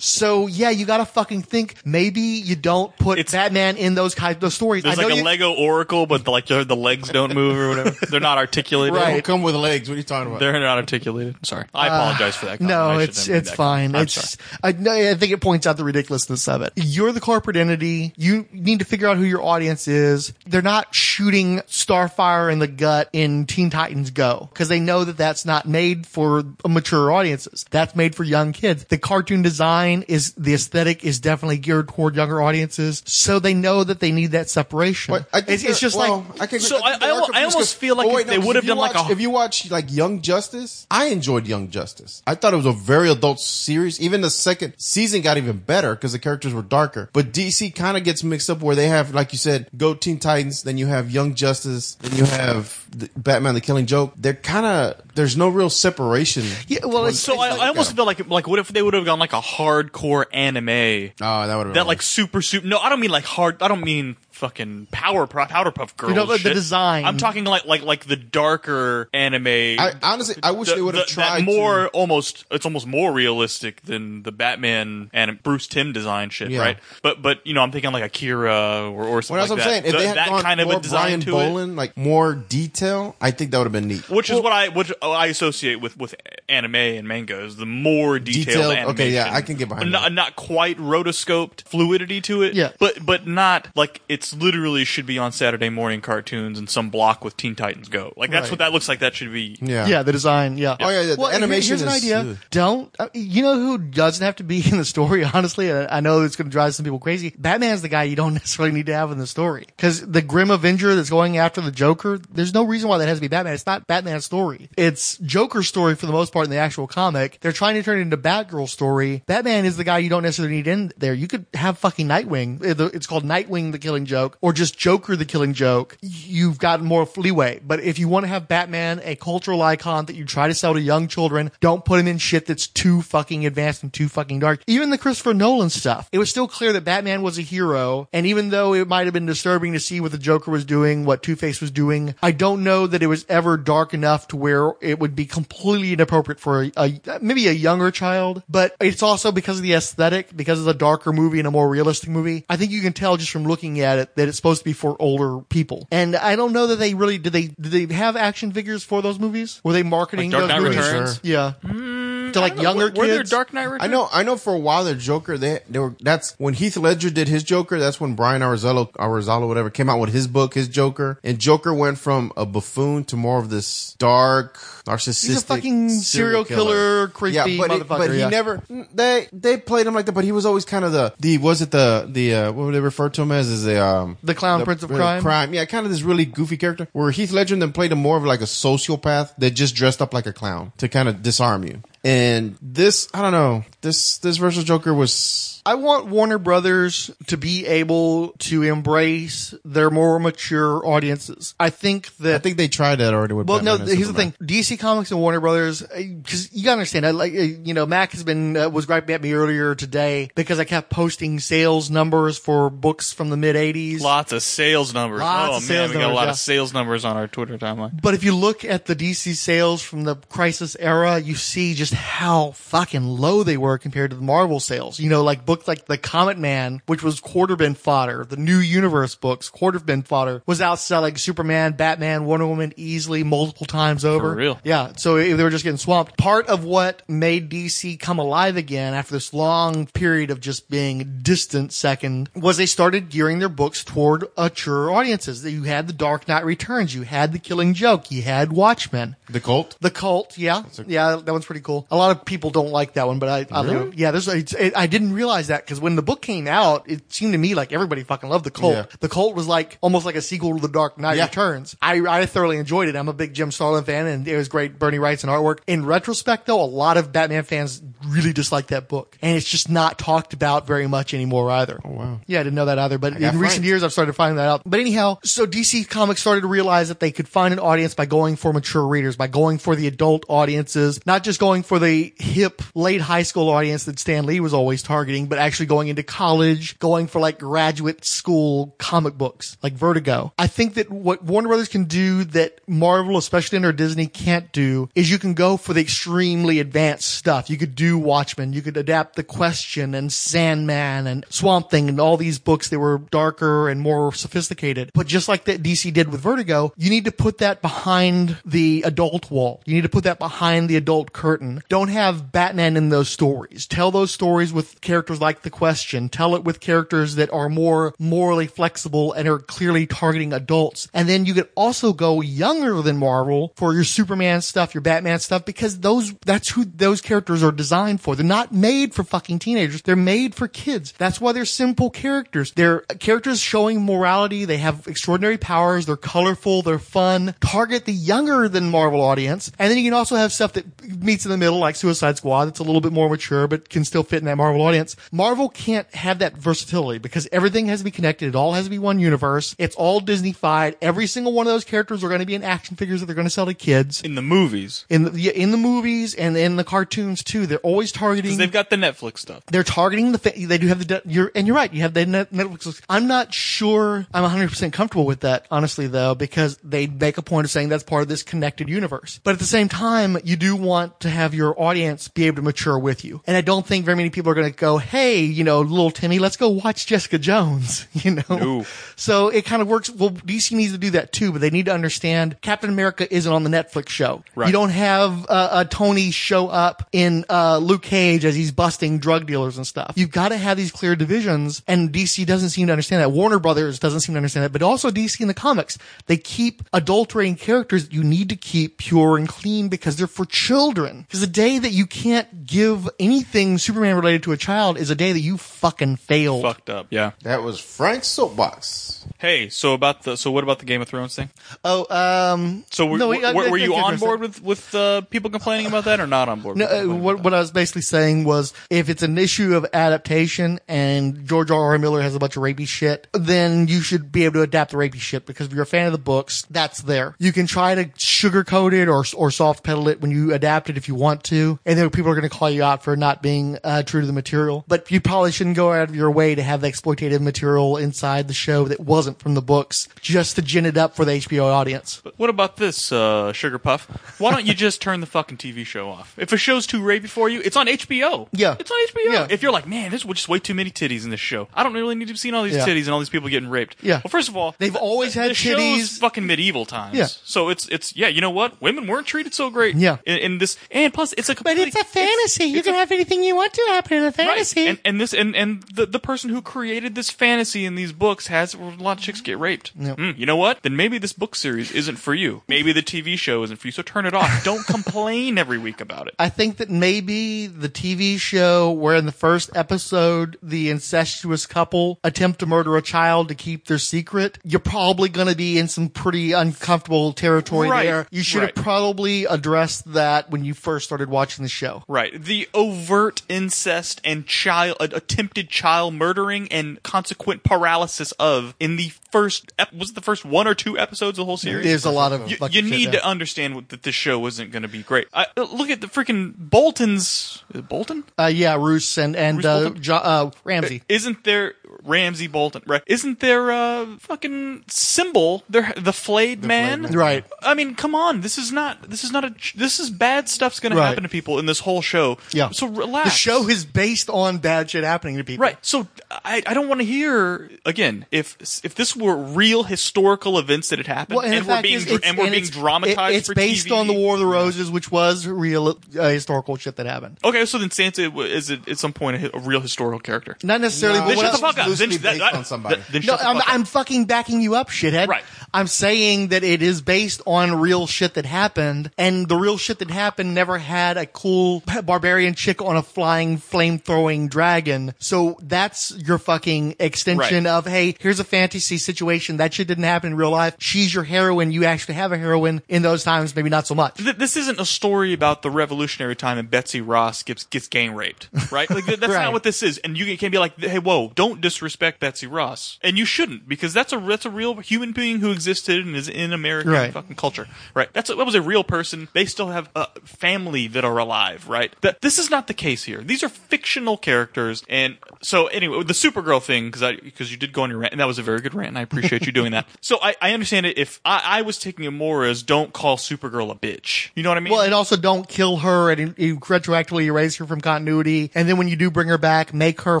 So yeah, you gotta fucking think maybe you don't put It's- Batman in those kinds of stories. There's like a you- Lego Oracle, but the, like the, the legs don't move or whatever. They're not articulated. Right. It'll come with a legs. What are you talking about? They're not articulated. Sorry, I uh, apologize for that. comment. No, I should it's have made it's that fine. comment. I'm It's. I, no, I think it points out the ridiculousness of it. You're the corporate entity. You need to figure out who your audience is. They're not shooting Starfire in the gut in Teen Titans Go because they know that that's not made for mature audiences. That's made for young kids. The cartoon design is the aesthetic is definitely geared toward younger audiences, so they know that they need that separation. But I think it's, it's they're- just well, like I can, So I- think they I are I confused almost 'cause- feel like oh, if they 'cause would have you done like a- If you watch like Young Justice, I enjoyed Young Justice. I thought it was a very adult series. Even the second season got even better because the characters were darker. But DC kind of gets mixed up where they have, like you said, Go Teen Titans, then you have Young Justice, then you have the Batman: The Killing Joke. They're kind of there's no real separation. yeah, well, it's, So I, I almost feel like like what if they would have gone like a hardcore anime Oh, that would have that like super super. No, I don't mean like hard. I don't mean fucking power powder puff girls. You know, but the shit. design- I'm talking like like like the darker anime. I honestly, I wish the- they would have the- tried that more To, almost it's almost more realistic than the Batman and Bruce Timm design shit, Yeah. right? But but you know I'm thinking like Akira or, or something well, that's like what I'm that. saying. If The- they had that gone kind of a design Brian to it, like more detail, I think that would have been neat. which is what I which oh, I associate with with anime and manga is the more detailed, Detailed, animation. okay, yeah, I can get behind not, that. not quite rotoscoped fluidity to it, Yeah. but but not like it's literally should be on Saturday morning cartoons and some block with Teen Titans Go. Like that's Right. what that looks like. That should be. Yeah, Yeah, the design. Yeah. Oh, yeah, the here- animation Here's an is- idea. ugh. Don't uh, you know who doesn't have to be (laughs) in the story? Honestly, I, I know it's going to drive some people crazy. Batman's the guy you don't (laughs) necessarily need to have in the story because the Grim Avenger that's going after the Joker. There's no reason why that has to be Batman. It's not Batman's story. It's Joker's story for the most part in the actual comic. They're trying to turn it into Batgirl's story. Batman is the guy you don't necessarily need in there. You could have fucking Nightwing. Uh, the- It's called Nightwing the Killing Joke or just Joker the Killing Joke. You've got more leeway. But if you want to have Batman a cultural icon that you try to sell to young children, don't put him in shit that's too fucking advanced and too fucking dark. Even the Christopher Nolan stuff, it was still clear that Batman was a hero. And even though it might have been disturbing to see what the Joker was doing, what Two Face was doing, I don't know that it was ever dark enough to where it would be completely inappropriate for a, a maybe a younger child. But it's also because of the aesthetic, because of the darker movie and a more realistic movie. I think you can tell just from looking at it that it's supposed to be for older people. And I don't know that they really did they did they have action figures for those movies? Were they marketing Like Dark those Knight movies? Returns? Sure. Yeah. Hmm. To like younger were, were there kids. Dark Knight Returns? I know, I know. For a while, the Joker, they they were. That's when Heath Ledger did his Joker. That's when Brian Arzalo, Arzalo, whatever, came out with his book, his Joker. And Joker went from a buffoon to more of this dark, narcissistic. He's a fucking serial killer, creepy but it- motherfucker, but he yeah. never. They they played him like that, but he was always kind of the the was it the the uh, what would they refer to him as? Is a um The clown prince of uh, crime? Crime, yeah, kind of this really goofy character. Where Heath Ledger then played him more of like a sociopath that just dressed up like a clown to kind of disarm you. And this, I don't know, this this versus Joker was. I want Warner Brothers to be able to embrace their more mature audiences. I think that I think they tried that already with. Well, no. Batman and Here's the thing: DC Comics and Warner Brothers, because you gotta understand. I like, uh, you know, Mac has been uh, was griping at me earlier today because I kept posting sales numbers for books from the mid '80s. Lots of sales numbers. Lots oh of man, sales we got a lot yeah. of sales numbers on our Twitter timeline. But if you look at the DC sales from the Crisis era, you see just how fucking low they were compared to the Marvel sales. You know, like books like The Comet Man, which was quarter bin fodder, the New Universe books, quarter bin fodder, was outselling Superman, Batman, Wonder Woman easily multiple times over. real? Yeah. So they were just getting swamped. Part of what made DC come alive again after this long period of just being distant second was they started gearing their books toward mature audiences. You had The Dark Knight Returns, you had The Killing Joke, you had Watchmen. the cult. The Cult, yeah, yeah, that one's pretty cool. A lot of people don't like that one, but I, I Really? Yeah, there's, it's, it, I didn't realize that because when the book came out, it seemed to me like everybody fucking loved the Cult. Yeah. The Cult was like almost like a sequel to The Dark Knight Yeah. Returns. I, I thoroughly enjoyed it. I'm a big Jim Starlin fan, and it was great. Bernie Wrightson artwork. In retrospect, though, a lot of Batman fans really dislike that book, and it's just not talked about very much anymore either. Oh wow. Yeah, I didn't know that either. But in recent years, I've started finding that out. But anyhow, so DC Comics started to realize that they could find an audience by going for mature readers, by going for the adult audiences, not just going for the hip late high school Marvel audience that Stan Lee was always targeting, but actually going into college, going for like graduate school comic books, like Vertigo. I think that what Warner Brothers can do that Marvel, especially under Disney, can't do is you can go for the extremely advanced stuff. You could do Watchmen, you could adapt The Question and Sandman and Swamp Thing and all these books that were darker and more sophisticated. But just like that DC did with Vertigo, you need to put that behind the adult wall. You need to put that behind the adult curtain. Don't have Batman in those stories. Tell those stories with characters like The Question. Tell it with characters that are more morally flexible and are clearly targeting adults. And then you could also go younger than Marvel for your Superman stuff, your Batman stuff, because those, that's who those characters are designed for. They're not made for fucking teenagers. They're made for kids. That's why they're simple characters. They're characters showing morality. They have extraordinary powers. They're colorful. They're fun. Target the younger than Marvel audience. And then you can also have stuff that meets in the middle, like Suicide Squad. That's a little bit more mature, but can still fit in that Marvel audience. Marvel can't have that versatility because everything has to be connected. It all has to be one universe. It's all Disney-fied. Every single one of those characters are going to be in action figures that they're going to sell to kids. in the movies. In the, yeah, in the movies and in the cartoons too, they're always targeting. They've got the Netflix stuff. they're targeting the. Fa- they do have the. de- You're and you're right. You have the net, Netflix. I'm not sure. I'm 100 percent comfortable with that, honestly, though, because they make a point of saying that's part of this connected universe. But at the same time, you do want to have your audience be able to mature with you. And I don't think very many people are going to go, "Hey, you know, little Timmy, let's go watch Jessica Jones." (laughs) You know. No. So it kind of works. Well, DC needs to do that too, but they need to understand Captain America isn't on the Netflix show. Right. You don't have uh, uh, Tony show up in uh, Luke Cage as he's busting drug dealers and stuff. You've got to have these clear divisions, and DC doesn't seem to understand that. Warner Brothers doesn't seem to understand that, but also DC in the comics, they keep adulterating characters you need to keep pure and clean because they're for children. Because the day that you can't give anything Superman related to a child is a day that you fucking failed. Fucked up. Yeah. That was Frank's soapbox. Hey, so about the so what about the Game of Thrones thing? Oh, um, So were, No, were, we- I- were, I- were I you on board with with uh, people complaining about that or not on board? No, with uh, what, what I was basically saying was if it's an issue of adaptation and George R. R. Miller has a bunch of rapey shit, then you should be able to adapt the rapey shit because if you're a fan of the books, that's there. You can try to sugarcoat it or, or soft pedal it when you adapt it if you want to. And then people are going to call you out for not being uh, true to the material. But you probably shouldn't go out of your way to have the exploitative material inside the show that wasn't from the books just to gin it up for the HBO audience. But what about this, uh, Sugar Puff? Why don't you just turn the fucking TV show off? If a show's too rapey for you, it's on HBO. Yeah. It's on HBO. Yeah. If you're like, man, there's just way too many titties in this show. I don't really need to be seeing all these Yeah. titties and all these people getting raped. Yeah. Well, first of all, They've always had the show's titties. fucking medieval times. Yeah. So it's it's yeah. You know what? Women weren't treated so great. Yeah. In, in this, and plus, it's a But it's a fantasy. you can have anything you want to happen in a Right. fantasy. And, and this and, and the, the person who created this fantasy in these books has a lot of chicks get raped. Hmm, you know what? Then maybe this book series isn't for you. Maybe the TV show isn't for you. So turn it off. Don't (laughs) complain every week about it. I think that maybe the TV show where in the first episode the incestuous couple attempt to murder a child to keep their secret, you're probably going to be in some pretty uncomfortable territory Right, there. You should right. have probably addressed that when you first started watching the show. Right. The overt incest and child uh, attempted child murdering and consequent paralysis of in the first ep- was it the first one or two episodes of the whole series? There's a lot of you, you need to understand what- that this show wasn't going to be great. I, uh, look at the freaking Bolton's Bolton. Uh, yeah, Roose and and uh, jo- uh, Ramsey. Isn't there Ramsey Bolton? Right? Isn't there a fucking symbol? There, the flayed man. flayed man. Right. I mean, come on. This is not. This is not a. This is bad stuff's going Right. to happen to people in this whole show. Yeah. So relax. The show is based on bad shit happening to people. Right. So I, I don't want to hear again if if this were real historical events that had happened Well, and, and, we're being is, and we're being dramatized it- it's for based TV. on the War of the Roses, which was real uh, historical shit that happened. Okay, so then Santa is it, at some point a, a real historical character. Not necessarily, No, but shut the fuck up. Loosely Then, that, based that- on somebody. that- then No, shut I'm, fuck. I'm fucking backing you up, shithead. Right. I'm saying that it is based on real shit that happened, and the real shit that happened never had a cool barbarian chick on a flying, flame throwing dragon. So that's your fucking extension Right. of, hey, here's a fantasy situation. That shit didn't happen in real life. She's your heroine. You actually have a heroine in those times, maybe not so much. Th- this isn't a story about the revolutionary time and Betsy Ross gets gets gang raped, right? Like th- that's (laughs) Right. not what this is. And you can be like, hey, whoa, don't disrespect Betsy Ross, and you shouldn't because that's a that's a real human being who existed and is in American Right. fucking culture. Right. That's a, that was a real person. They still have a family that are alive. Right. That this is not the case here. These are fictional characters. And so anyway, the Supergirl thing because I because you did go on your rant and that was a very good rant and I appreciate you doing that. (laughs) So I, I understand it. If I, I was taking it more as don't call Supergirl a bitch. You know what I mean? Well, and also don't kill her and you retroactively erase her from continuity. And then when you do bring her back, make her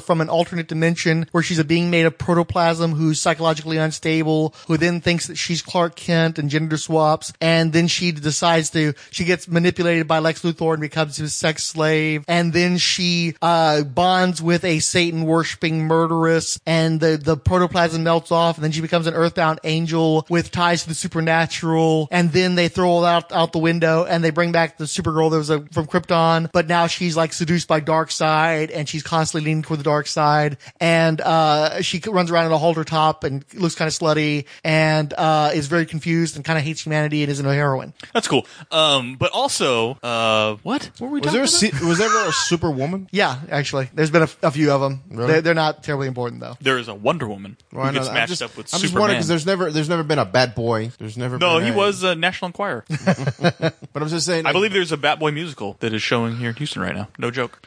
from an alternate dimension where she's a being made of protoplasm who's psychologically unstable, who then thinks that she's Clark Kent and gender swaps. And then she decides to, she gets manipulated by Lex Luthor and becomes his sex slave. And then she, uh, bonds with a Satan worshipping murderess and the, the protoplasm melts off and then she becomes an earthbound angel with ties to the supernatural. And then they throw out, out the window and they bring back the Supergirl that was uh, from Krypton, but now she's like seduced by dark side and she's constantly leaning toward the dark side. And, uh, she runs around in a halter top and looks kind of slutty and, uh, is very confused and kind of hates humanity and isn't a heroine. That's cool. Um, but also, uh, what? What were we Was talking there a about? se- was there ever a Superwoman? (laughs) Yeah, actually, there's been a, a few of them. Really? They're, they're not terribly important though. There is a Wonder Woman Well, I who know gets that. I'm matched just- up with I'm just Superman. wondering because there's never there's never been a bad boy. There's never no, been he a- was a National Enquirer. (laughs) But I'm just saying. I believe there's a Batboy musical that is showing here in Houston right now. No joke.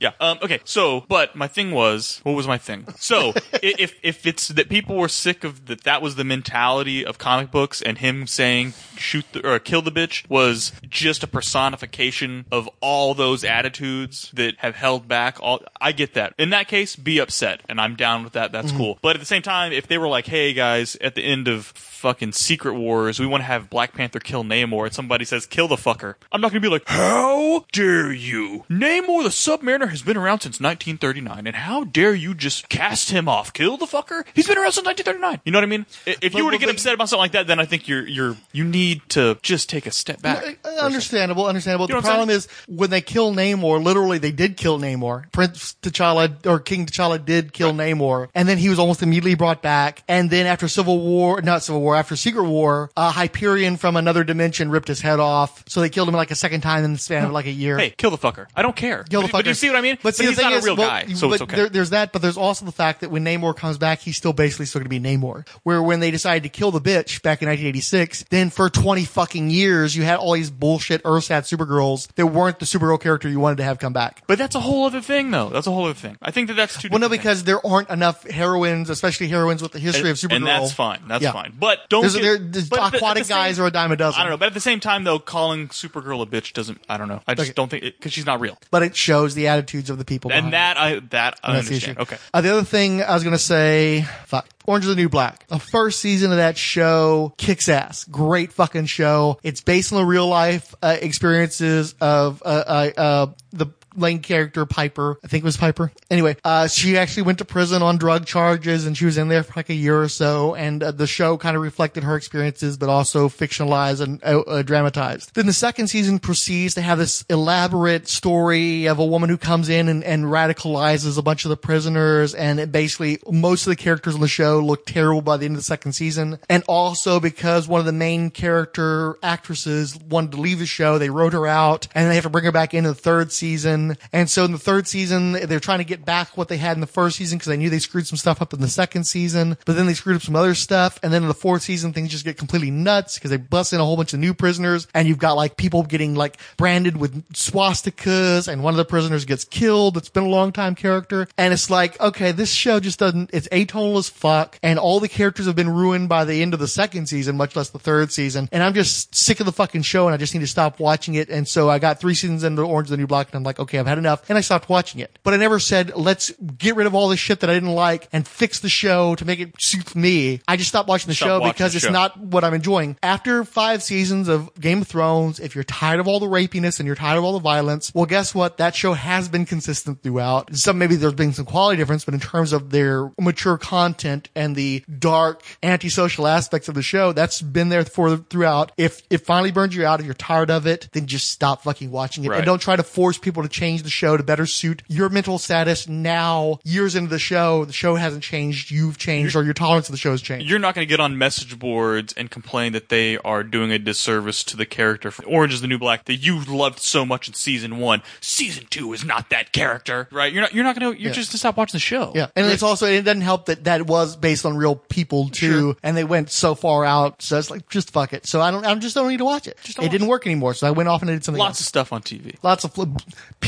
Yeah. Um, okay. So, but my thing was, what was my thing? So, i- if if it's that people were sick of that, that was the mentality of comic books, and him saying shoot the, or kill the bitch was just a personification of all those attitudes that have held back. All I get that. In that case, be upset, and I'm down with that. That's mm-hmm. cool. But at the same time, if they were like, hey guys, at the end of fucking Secret Wars, we want to have Black Panther kill Namor, and somebody says, kill the fucker. I'm not gonna be like, how dare you? Namor the Submariner has been around since 1939, and how dare you just cast him off? Kill the fucker? He's been around since 1939. You know what I mean? If you were to but get the- upset about something like that, then I think you're you're you need to just take a step back. Uh, Understandable, understandable. You know the what I'm problem is when they kill Namor, literally they did kill Namor. Prince T'Challa or King T'Challa did kill Namor, and then he was almost immediately brought back. And then after Civil War, not Civil War, after Secret War, uh, Hyperion from another dimension ripped his head off. So they killed him like a second time in the span of like a year. Hey, kill the fucker. I don't care. Kill the but, but you see what I mean? But, see, the he's thing not is, a real well, guy, so but it's okay. there- there's that, but there's also the fact that when Namor comes back, he's still basically still going to be Namor. Where when they decided to kill the bitch back in 1986, then for 20 fucking years, you had all these bullshit Earthsat Supergirls that weren't the Supergirl character you wanted to have come back. But that's a whole other thing, though. That's a whole other thing. I think that that's too. Well, no, because there aren't enough heroines, especially heroines with the things. history of Supergirl. and that's fine. That's Yeah. fine. But don't. There's, get, there, there's but at the- at aquatic the same- guys are a dime a dozen. I don't know, but at the same time, though, calling Supergirl a bitch doesn't. I don't know. I just Okay. don't think because she's not real. But it shows the attitudes of the people. And it. that I that I That's the understand. issue. Okay. Uh, the other thing I was going to say, fuck. Orange is the New Black. The first season of that show kicks ass. Great fucking show. It's based on the real life uh, experiences of uh, uh, uh, the main character Piper. I think it was Piper. Anyway, uh, she actually went to prison on drug charges and she was in there for like a year or so. And uh, the show kind of reflected her experiences, but also fictionalized and uh, uh, dramatized. Then the second season proceeds to have this elaborate story of a woman who comes in and, and radicalizes a bunch of the prisoners. And it basically, most of the characters on the show look terrible by the end of the second season. And also because one of the main character actresses wanted to leave the show, they wrote her out and they have to bring her back into the third season. And so in the third season, they're trying to get back what they had in the first season because they knew they screwed some stuff up in the second season, but then they screwed up some other stuff. And then in the fourth season, things just get completely nuts because they bust in a whole bunch of new prisoners and you've got like people getting like branded with swastikas and one of the prisoners gets killed. It's been a long time character. And it's like, okay, this show just doesn't, it's atonal as fuck. And all the characters have been ruined by the end of the second season, much less the third season. And I'm just sick of the fucking show and I just need to stop watching it. And so I got three seasons into Orange is the New Black and I'm like, okay, I've had enough. And I stopped watching it. But I never said, let's get rid of all this shit that I didn't like and fix the show to make it suit me. I just stopped watching the Stop show watching because the it's show. not what I'm enjoying. After five seasons of Game of Thrones, if you're tired of all the rapiness and you're tired of all the violence, well, guess what? That show has been consistent throughout. Some, maybe there's been some quality difference, but in terms of their mature content and the dark antisocial aspects of the show, that's been there for throughout. If it finally burns you out, if you're tired of it, then just stop fucking watching it Right. and don't try to force people to changed the show to better suit your mental status now, years into the show. The show hasn't changed. You've changed or your tolerance of the show has changed. You're not going to get on message boards and complain that they are doing a disservice to the character from Orange is the New Black that you loved so much in season one. Season two is not that character, right? You're not. You're not going to. You're Yeah. just to stop watching the show. Yeah, and it's also it doesn't help that that was based on real people too, and they went so far out. So it's like just fuck it. So I don't, I just don't need to watch it. it didn't work anymore, so I went off and did something Lots of stuff on TV. Lots of flip,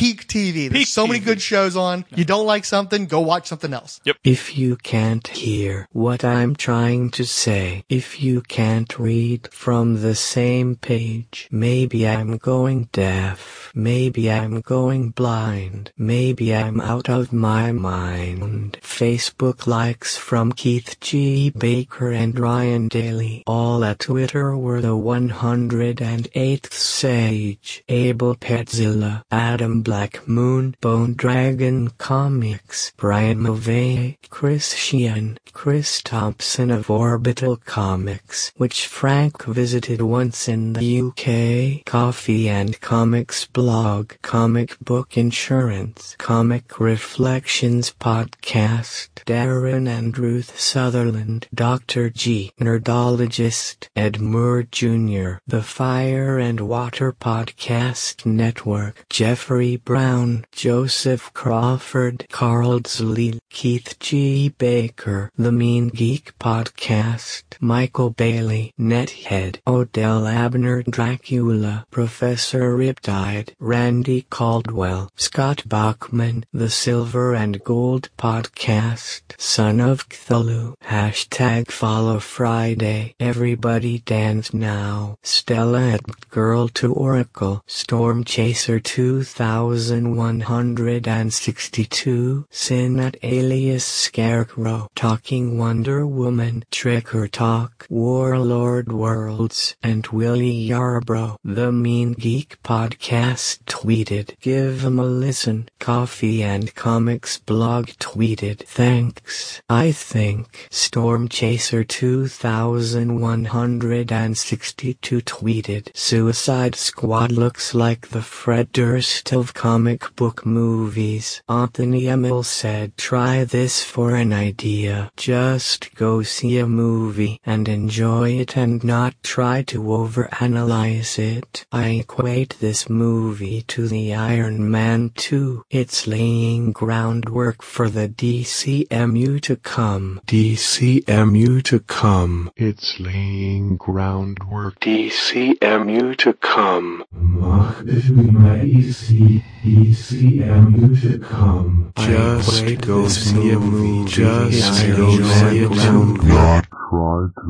peak TV. There's Peak so many TV. good shows on. You don't like something, go watch something else. Yep. If you can't hear what I'm trying to say, if you can't read from the same page, maybe I'm going deaf, maybe I'm going blind, maybe I'm out of my mind. Facebook likes from Keith G. Baker and Ryan Daly. All at Twitter were the 108th Sage, Abel Petzilla, Adam Black Moon, Bone Dragon Comics, Brian Movey, Chris Sheehan, Chris Thompson of Orbital Comics, which Frank visited once in the UK, Coffee and Comics blog, Comic Book Insurance, Comic Reflections podcast, Darren and Ruth Sutherland, Dr. G, Nerdologist, Ed Moore Jr., The Fire and Water Podcast Network, Jeffrey Brown, Joseph Crawford, Carl Zalil, Keith G. Baker, The Mean Geek Podcast, Michael Bailey, Nethead, Odell Abner, Dracula, Professor Riptide, Randy Caldwell, Scott Bachman, The Silver and Gold Podcast, Son of Cthulhu, Hashtag Follow Friday, Everybody Dance Now, Stella at Girl to Oracle, Storm Chaser 2000, 1162 Sinat alias Scarecrow Talking Wonder Woman Trick or Talk Warlord Worlds and Willie Yarbrough The Mean Geek Podcast tweeted Give 'em a listen. Coffee and Comics blog tweeted, Thanks. I think Storm Chaser 2162 tweeted, Suicide Squad looks like the Fred Durst of comic book movies. Anthony Emil said, Try this for an idea. Just go see a movie and enjoy it and not try to overanalyze it. I equate this movie to the Iron Man 2. It's laying groundwork for the DCMU to come. DCMU to come. It's laying groundwork. DCMU to come. Mach my EC, ECMU to come. Just equate go this see a movie movie. to the Just Iron go see a movie. Not try to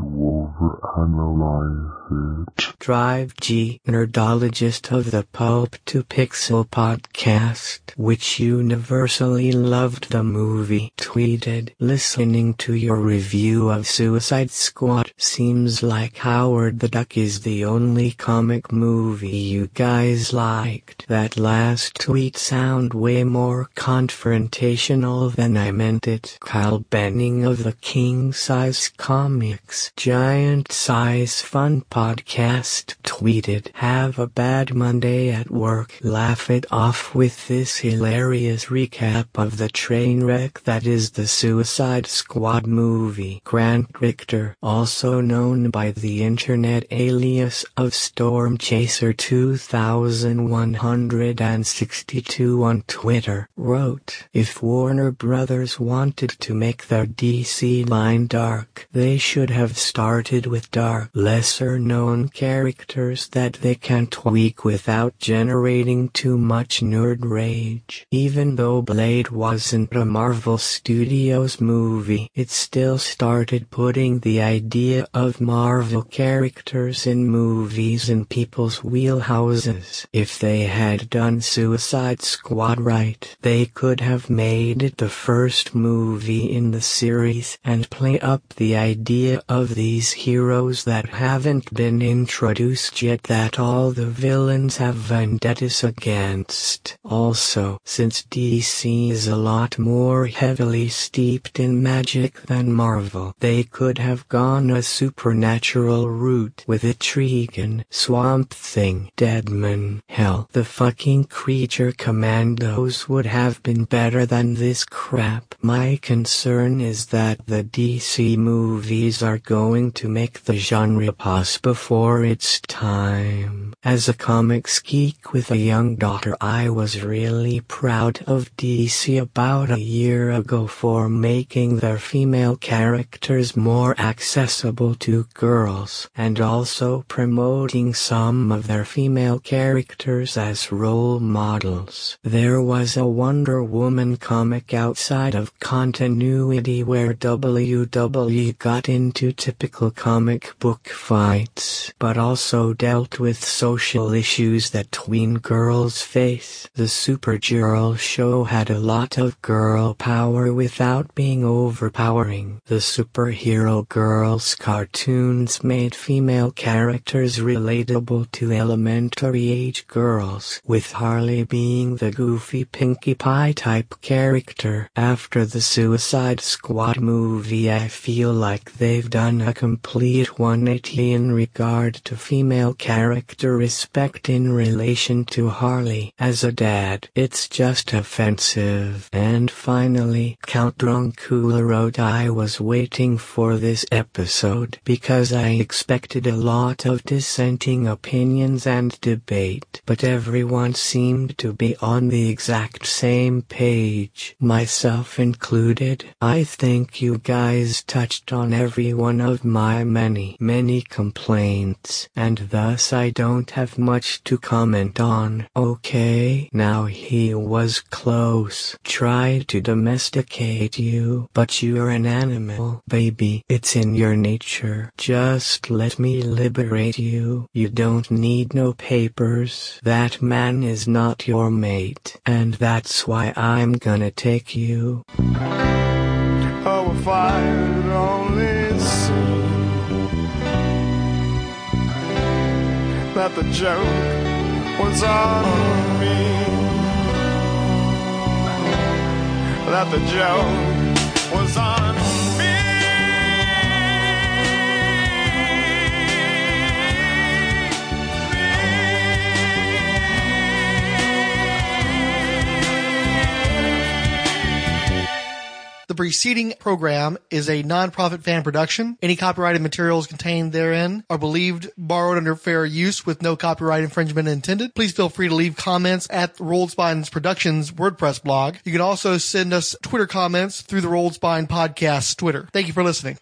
overanalyze it. Drive G, nerdologist of the Pulp to Pixel podcast, which universally loved the movie, tweeted, Listening to your review of Suicide Squad seems like Howard the Duck is the only comic movie you guys liked. That last tweet sound way more confrontational than I meant it. Kyle Benning of the King Size Comics Giant Size Fun Podcast tweeted, Have a bad Monday at work. Laugh it off with this hilarious recap of the train wreck that is the Suicide Squad movie. Grant Richter, also known by the internet alias of Storm Chaser 2162 on Twitter, wrote, If Warner Brothers wanted to make their DC line dark, they should have started with dark, lesser known characters that they can tweak without generating too much nerd rage. Even though Blade wasn't a Marvel Studios movie, it still started putting the idea of Marvel characters in movies in people's wheelhouses. If they had done Suicide Squad right, they could have made it the first movie in the series and play up the idea idea of these heroes that haven't been introduced yet that all the villains have vendettas against. Also, since DC is a lot more heavily steeped in magic than Marvel, they could have gone a supernatural route with Etrigan, Swamp Thing, Deadman. Hell, the fucking creature commandos would have been better than this crap. My concern is that the DC movies are going to make the genre pass before its time. As a comics geek with a young daughter, I was really proud of DC about a year ago for making their female characters more accessible to girls and also promoting some of their female characters as role models. There was a Wonder Woman comic outside of continuity where WW got into typical comic book fights, but also dealt with social issues that tween girls face. The Supergirl show had a lot of girl power without being overpowering. The superhero girls cartoons made female characters relatable to elementary age girls, with Harley being the goofy Pinkie Pie type character. After the Suicide Squad movie, I feel like they've done a complete 180 in regard to female character respect in relation to Harley. As a dad, it's just offensive. And finally, Count Dracula wrote I was waiting for this episode because I expected a lot of dissenting opinions and debate, but everyone seemed to be on the exact same page, myself included. I think you guys touched on every one of my many, many complaints, and thus I don't have much to comment on. Okay, now was close. Tried to domesticate you, but you're an animal, baby. It's in your nature. Just let me liberate you. You don't need no papers. That man is not your mate, and that's why I'm gonna take you. Oh, if I only seen that the joke was on That the joke was on The preceding program is a non-profit fan production. Any copyrighted materials contained therein are believed borrowed under fair use with no copyright infringement intended. Please feel free to leave comments at Rolled Spines Productions WordPress blog. You can also send us Twitter comments through the Rolled Spine Podcast Twitter. Thank you for listening.